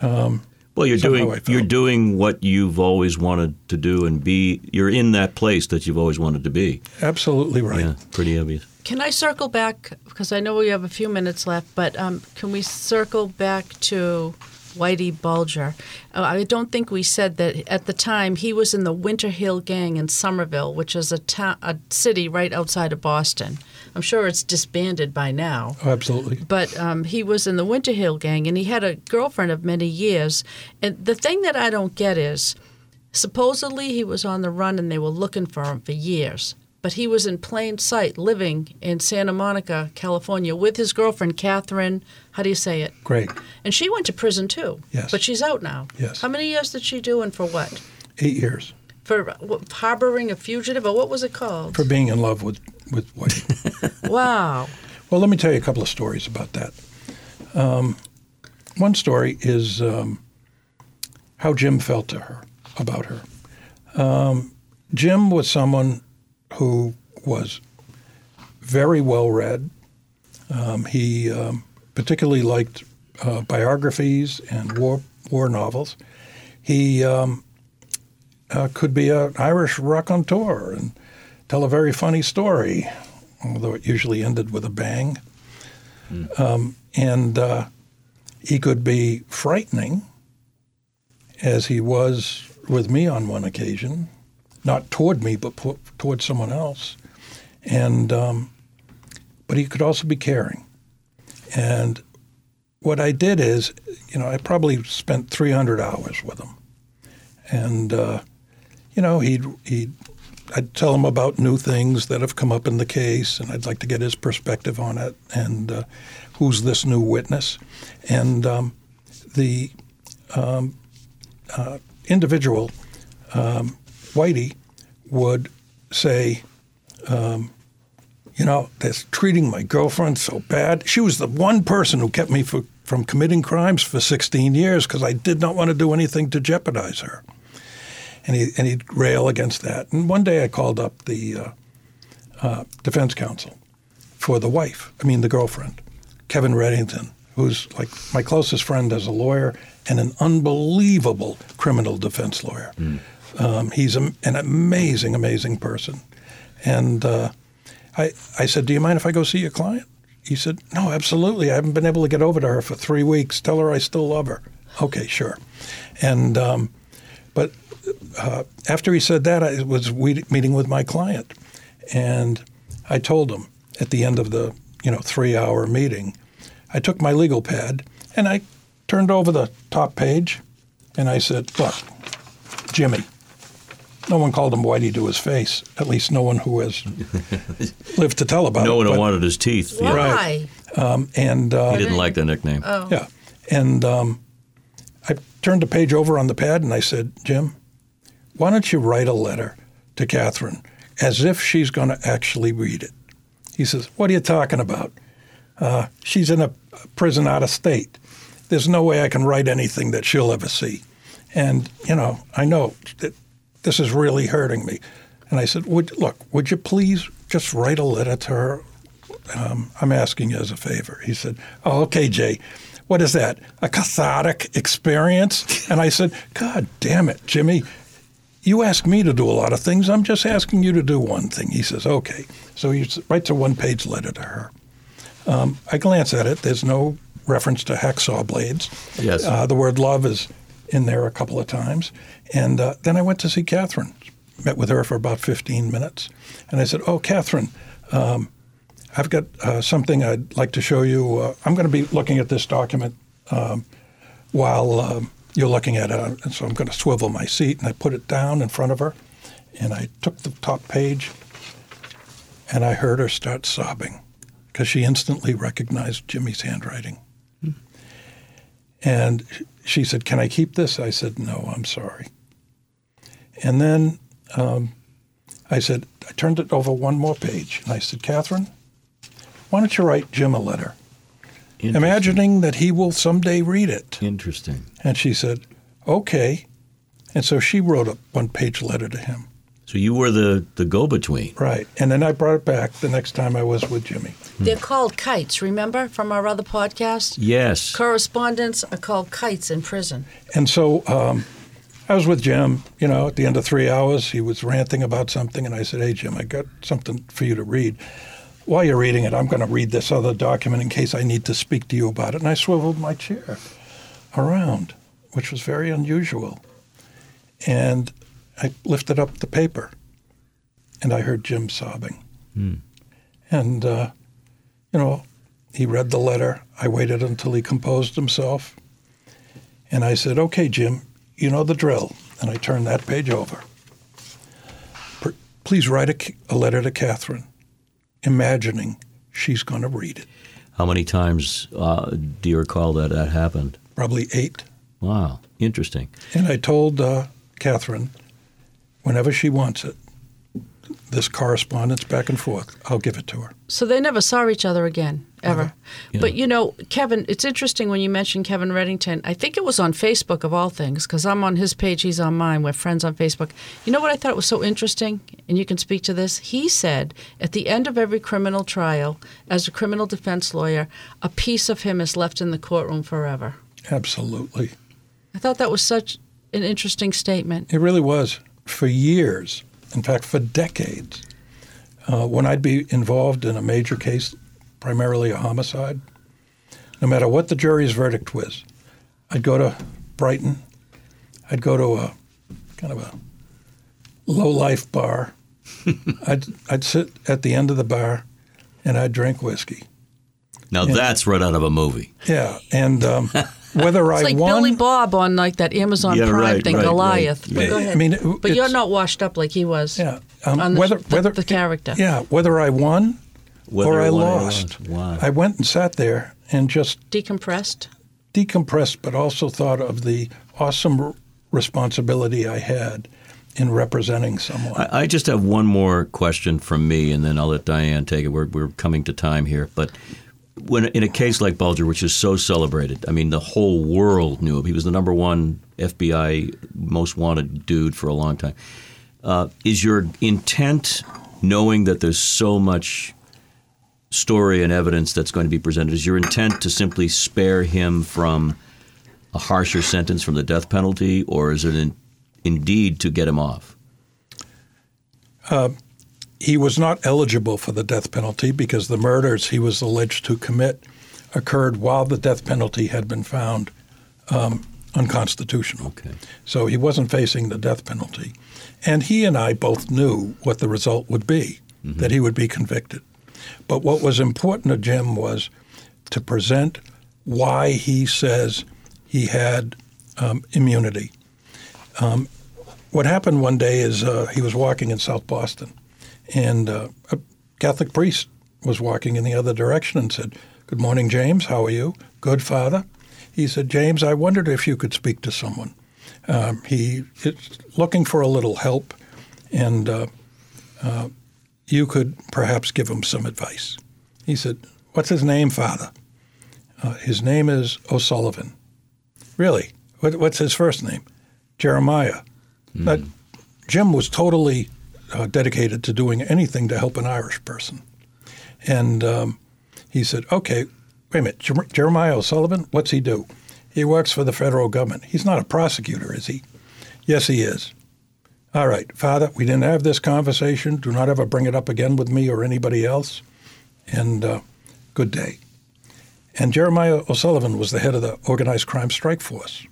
Well, you're doing you're doing what you've always wanted to do and be. You're in that place that you've always wanted to be. absolutely right. Yeah, pretty obvious. Can I circle back because I know we have a few minutes left, but um, can we circle back to Whitey Bulger? Uh, I don't think we said that at the time he was in the Winter Hill Gang in Somerville, which is a town, a city right outside of Boston. I'm sure it's disbanded by now. Oh, absolutely. but um, he was in the Winter Hill gang and he had a girlfriend of many years. And the thing that I don't get is supposedly he was on the run and they were looking for him for years. But he was in plain sight living in Santa Monica, California with his girlfriend, Catherine. How do you say it? Great. And she went to prison too. Yes. But she's out now. Yes. How many years did she do and for what? Eight years For harboring a fugitive or what was it called? for being in love with, with Whitey. wow. Well, let me tell you a couple of stories about that. Um, one story is um, how Jim felt to her about her. Um, Jim was someone who was very well read. Um, he um, particularly liked uh, biographies and war war novels. He um, uh, could be an Irish raconteur and tell a very funny story, although it usually ended with a bang. Um, and uh, he could be frightening, as he was with me on one occasion, not toward me, but toward someone else. And um, but he could also be caring. And what I did is, you know, I probably spent 300 hours with him, and uh, you know, he'd he'd I'd tell him about new things that have come up in the case, and I'd like to get his perspective on it. And uh, who's this new witness? And um, the um, uh, individual, um, Whitey, would say, um, you know, they're treating my girlfriend so bad. She was the one person who kept me for, from committing crimes for 16 years because I did not want to do anything to jeopardize her and he and he'd rail against that. And one day I called up the uh, uh, defense counsel for the wife, I mean the girlfriend, Kevin Reddington, who's like my closest friend as a lawyer and an unbelievable criminal defense lawyer. Um, he's a, an amazing, amazing person. And uh, I, I said, "Do you mind if I go see your client?" He said, "No, absolutely. I haven't been able to get over to her for three weeks. Tell her I still love her." Okay, sure. And um, but uh, after he said that, I was meeting with my client, and I told him at the end of the you know three-hour meeting, I took my legal pad and I turned over the top page, and I said, "Look, Jimmy." No one called him Whitey to his face. At least no one who has lived to tell about No it. No one but- wanted his teeth. Yeah. Why? um, and uh, He didn't like the nickname. Oh. yeah. And um, I turned the page over on the pad and I said, Jim, why don't you write a letter to Catherine as if she's going to actually read it? He says, What are you talking about? Uh, she's in a prison out of state. There's no way I can write anything that she'll ever see. And, you know, I know that this is really hurting me. And I said, would, Look, would you please just write a letter to her um, I'm asking you as a favor. He said, Oh, okay, Jay. What is that? A cathartic experience? And I said, God damn it, Jimmy. You ask me to do a lot of things. I'm just asking you to do one thing. He says, Okay. So he writes a one page letter to her. Um, I glance at it. There's no reference to hacksaw blades. Yes. Uh, the word love is in there a couple of times. And uh, then I went to see Catherine, met with her for about 15 minutes. And I said, Oh, Catherine, um, I've got uh, something I'd like to show you. Uh, I'm going to be looking at this document um, while um, you're looking at it. And so I'm going to swivel my seat and I put it down in front of her. And I took the top page and I heard her start sobbing because she instantly recognized Jimmy's handwriting. And she said, Can I keep this? I said, No, I'm sorry. And then um, I said, I turned it over one more page and I said, Catherine, why don't you write Jim a letter, imagining that he will someday read it? Interesting. And she said, Okay. And so she wrote a one page letter to him. So you were the, the go between. Right. And then I brought it back the next time I was with Jimmy. They're called kites, remember from our other podcast? Yes. Correspondents are called kites in prison. And so um, I was with Jim, you know, at the end of three hours, he was ranting about something. And I said, Hey, Jim, I got something for you to read. While you're reading it, I'm going to read this other document in case I need to speak to you about it. And I swiveled my chair around, which was very unusual. And I lifted up the paper and I heard Jim sobbing. And, uh, you know, he read the letter. I waited until he composed himself. And I said, Okay, Jim, you know the drill. And I turned that page over. Please write a, a letter to Catherine, imagining she's going to read it. How many times uh, do you recall that that happened? Probably eight. Wow. Interesting. And I told uh, Catherine, whenever she wants it, this correspondence back and forth, I'll give it to her. So they never saw each other again, ever. Yeah. But you know, Kevin, it's interesting when you mentioned Kevin Reddington. I think it was on Facebook of all things, because I'm on his page, he's on mine. We're friends on Facebook. You know what I thought was so interesting, and you can speak to this? He said at the end of every criminal trial, as a criminal defense lawyer, a piece of him is left in the courtroom forever. Absolutely. I thought that was such an interesting statement. It really was. For years, in fact, for decades, uh, when I'd be involved in a major case, primarily a homicide, no matter what the jury's verdict was, I'd go to Brighton, I'd go to a kind of a low life bar. I'd, I'd sit at the end of the bar and I'd drink whiskey. Now that's right out of a movie. Yeah. And um, whether It's I like won. Billy Bob on like that Amazon Yeah, Prime right, thing, right, Goliath. right, But right. go ahead. I mean, but you're not washed up like he was. Yeah. Um, on the, whether, the, whether, the character. Yeah, whether I won Whether or I one lost. Wow. I went and sat there and just Decompressed. decompressed, but also thought of the awesome r- responsibility I had in representing someone. I, I just have one more question from me, and then I'll let Diane take it. We're, we're coming to time here. But when in a case like Bulger, which is so celebrated, I mean, the whole world knew him. He was the number one FBI most wanted dude for a long time. Uh, is your intent, knowing that there's so much story and evidence that's going to be presented, is your intent to simply spare him from a harsher sentence from the death penalty, or is it in, indeed to get him off? He was not eligible for the death penalty because the murders he was alleged to commit occurred while the death penalty had been found um, unconstitutional. Okay. So he wasn't facing the death penalty. And he and I both knew what the result would be, that he would be convicted. But what was important to Jim was to present why he says he had um, immunity. Um, what happened one day is uh, he was walking in South Boston, and uh, a Catholic priest was walking in the other direction and said, Good morning, James. How are you? Good, Father. He said, James, I wondered if you could speak to someone. Um, he is looking for a little help, and uh, uh, you could perhaps give him some advice. He said, What's his name, Father? Uh, his name is O'Sullivan. Really? What, what's his first name? Jeremiah. But Jim was totally uh, dedicated to doing anything to help an Irish person. And um, he said, okay, wait a minute, Jer- Jeremiah O'Sullivan, what's he do? He works for the federal government. He's not a prosecutor, is he? Yes, he is. All right, Father, we didn't have this conversation. Do not ever bring it up again with me or anybody else. And uh, good day. And Jeremiah O'Sullivan was the head of the organized crime strike force.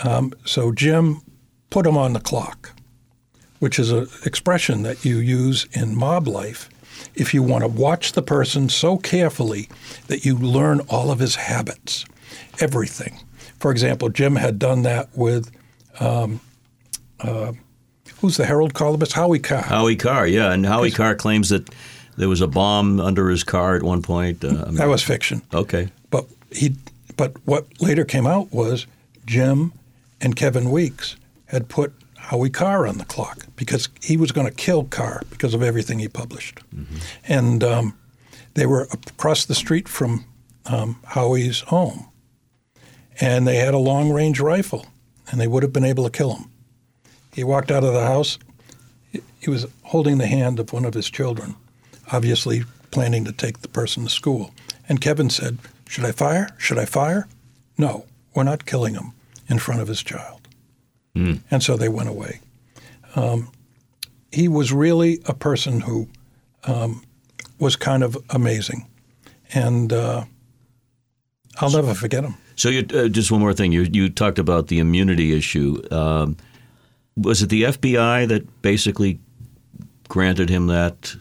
Um, so Jim put him on the clock, which is an expression that you use in mob life if you want to watch the person so carefully that you learn all of his habits, everything. For example, Jim had done that with um, uh, who's the Herald columnist? Howie Carr. Howie Carr, yeah, and Howie Carr claims that there was a bomb under his car at one point. Uh, that was fiction. Okay, but he, but what later came out was Jim and Kevin Weeks had put Howie Carr on the clock because he was going to kill Carr because of everything he published. Mm-hmm. And um, they were across the street from um, Howie's home. And they had a long range rifle, and they would have been able to kill him. He walked out of the house. He was holding the hand of one of his children, obviously planning to take the person to school. And Kevin said, Should I fire? Should I fire? No, we're not killing him in front of his child. Mm. And so they went away. Um, he was really a person who um, was kind of amazing. And uh, I'll never forget him. So, you, uh, just one more thing. You, you talked about the immunity issue. Um, was it the FBI that basically granted him that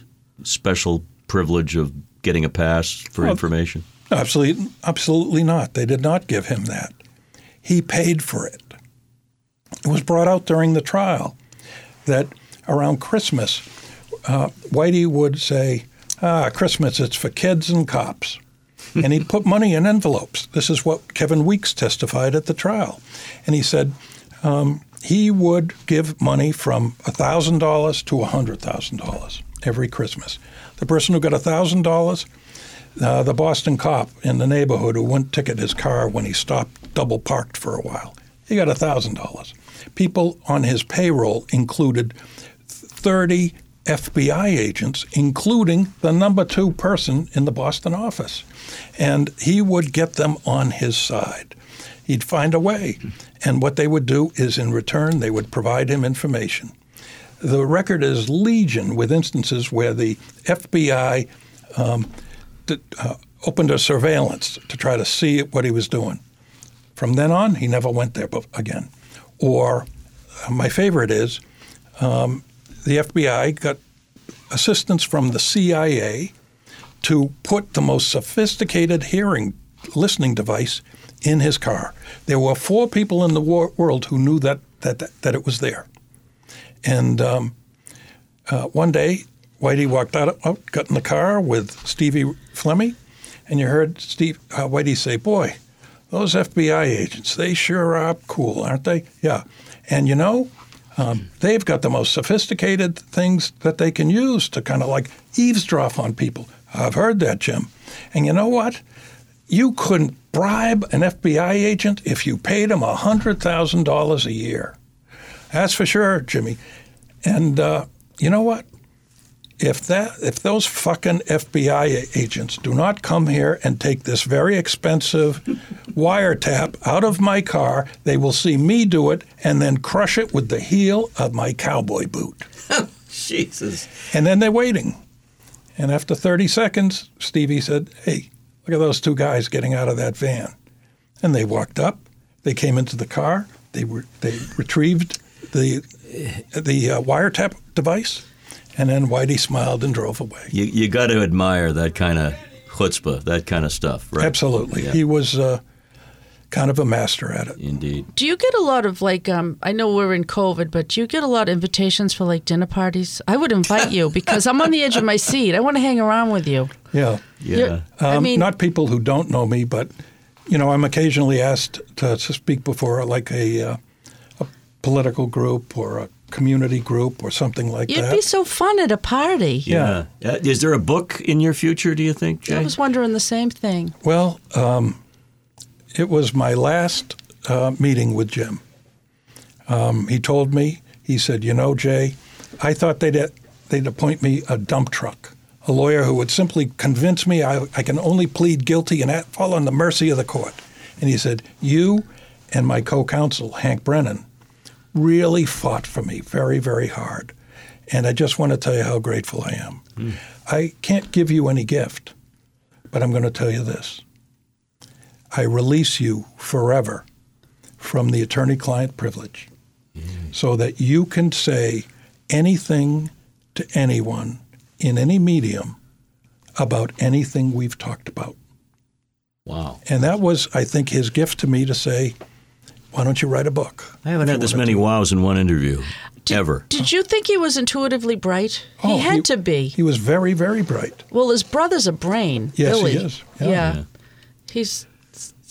special privilege of getting a pass for well, information? Absolutely, absolutely not. They did not give him that. He paid for it. It was brought out during the trial that around Christmas, uh, Whitey would say, "Ah, Christmas, it's for kids and cops." and he'd put money in envelopes. This is what Kevin Weeks testified at the trial. And he said um, he would give money from $1,000 to $100,000 every Christmas. The person who got $1,000, uh, the Boston cop in the neighborhood who wouldn't ticket his car when he stopped double parked for a while, he got $1,000 people on his payroll included 30 FBI agents, including the number two person in the Boston office. And he would get them on his side. He'd find a way. And what they would do is, in return, they would provide him information. The record is legion with instances where the FBI um, uh, opened a surveillance to try to see what he was doing. From then on, he never went there again. Or uh, my favorite is um, the FBI got assistance from the CIA to put the most sophisticated hearing listening device in his car. There were four people in the war- world who knew that that that it was there. And um, uh, one day, Whitey walked out, out, got in the car with Stevie Flemmi, and you heard Steve uh, Whitey say, "Boy, those FBI agents, they sure are cool, aren't they? Yeah. And you know, um, they've got the most sophisticated things that they can use to kind of like eavesdrop on people. I've heard that, Jim. And you know what? You couldn't bribe an FBI agent if you paid him $100,000 a year. That's for sure, Jimmy. And uh, you know what? If that if those fucking FBI agents do not come here and take this very expensive wiretap out of my car, they will see me do it and then crush it with the heel of my cowboy boot. Jesus. And then they're waiting. And after 30 seconds, Stevie said, "Hey, look at those two guys getting out of that van." And they walked up. They came into the car. They were they retrieved the the uh, wiretap device and then Whitey smiled and drove away. You, you got to admire that kind of chutzpah, that kind of stuff, right? Absolutely. Yeah. He was uh, kind of a master at it. Indeed. Do you get a lot of like, um, I know we're in COVID, but do you get a lot of invitations for like dinner parties? I would invite you because I'm on the edge of my seat. I want to hang around with you. Yeah. Yeah. Um, I mean, not people who don't know me, but, you know, I'm occasionally asked to, to speak before like a, uh, a political group or a community group or something like You'd that. It'd be so fun at a party. Yeah. yeah. Is there a book in your future, do you think, Jay? I was wondering the same thing. Well, um, it was my last uh, meeting with Jim. Um, he told me, he said, You know, Jay, I thought they'd, they'd appoint me a dump truck a lawyer who would simply convince me I, I can only plead guilty and fall on the mercy of the court. And he said, You and my co counsel, Hank Brennan, really fought for me very, very hard. And I just want to tell you how grateful I am. Mm. I can't give you any gift, but I'm going to tell you this I release you forever from the attorney client privilege mm. so that you can say anything to anyone in any medium about anything we've talked about. Wow. And that was, I think, his gift to me to say, why don't you write a book? I haven't had this many wows in one interview. Did, ever. Did you think he was intuitively bright? Oh, he had he, to be. He was very, very bright. Well, his brother's a brain. Yes, Billy. he is. Yeah. yeah. yeah. He's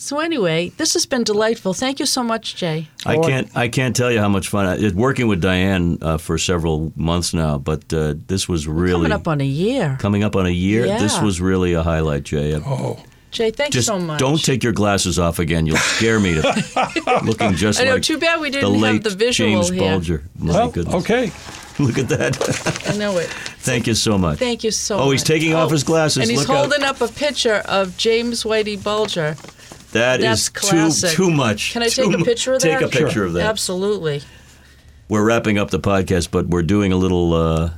so anyway, this has been delightful. Thank you so much, Jay. I can't I can't tell you how much fun I, working with Diane uh, for several months now, but uh, this was really coming up on a year. Coming up on a year. Yeah. This was really a highlight, Jay. Oh. Jay, thanks just so much. Don't take your glasses off again. You'll scare me to looking just I know, like too bad we didn't the late have the visual James here. Bulger. My well, goodness. okay. Look at that. I know it. Thank you so much. Thank you so oh, much. Oh, he's taking off his glasses. And he's Look holding out. up a picture of James Whitey Bulger. That That's is classic. too too much. Can I too take a picture of that? Take a picture sure. of that. Absolutely. We're wrapping up the podcast, but we're doing a little uh,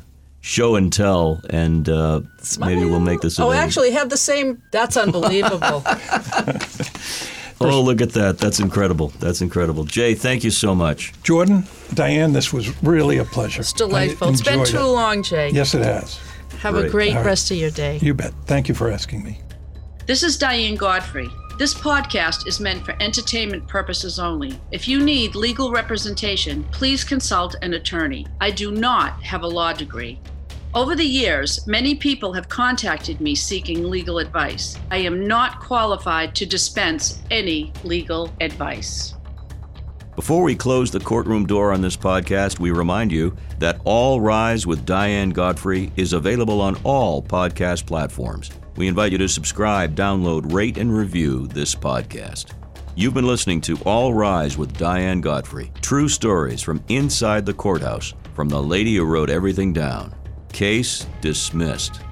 show and tell, and uh, maybe we'll make this. Oh, available. actually, have the same. That's unbelievable. oh, look at that! That's incredible. That's incredible. Jay, thank you so much. Jordan, Diane, this was really a pleasure. It's delightful. It's been too it. long, Jay. Yes, it has. Have great. a great right. rest of your day. You bet. Thank you for asking me. This is Diane Godfrey. This podcast is meant for entertainment purposes only. If you need legal representation, please consult an attorney. I do not have a law degree. Over the years, many people have contacted me seeking legal advice. I am not qualified to dispense any legal advice. Before we close the courtroom door on this podcast, we remind you that All Rise with Diane Godfrey is available on all podcast platforms. We invite you to subscribe, download, rate, and review this podcast. You've been listening to All Rise with Diane Godfrey. True stories from inside the courthouse from the lady who wrote everything down. Case dismissed.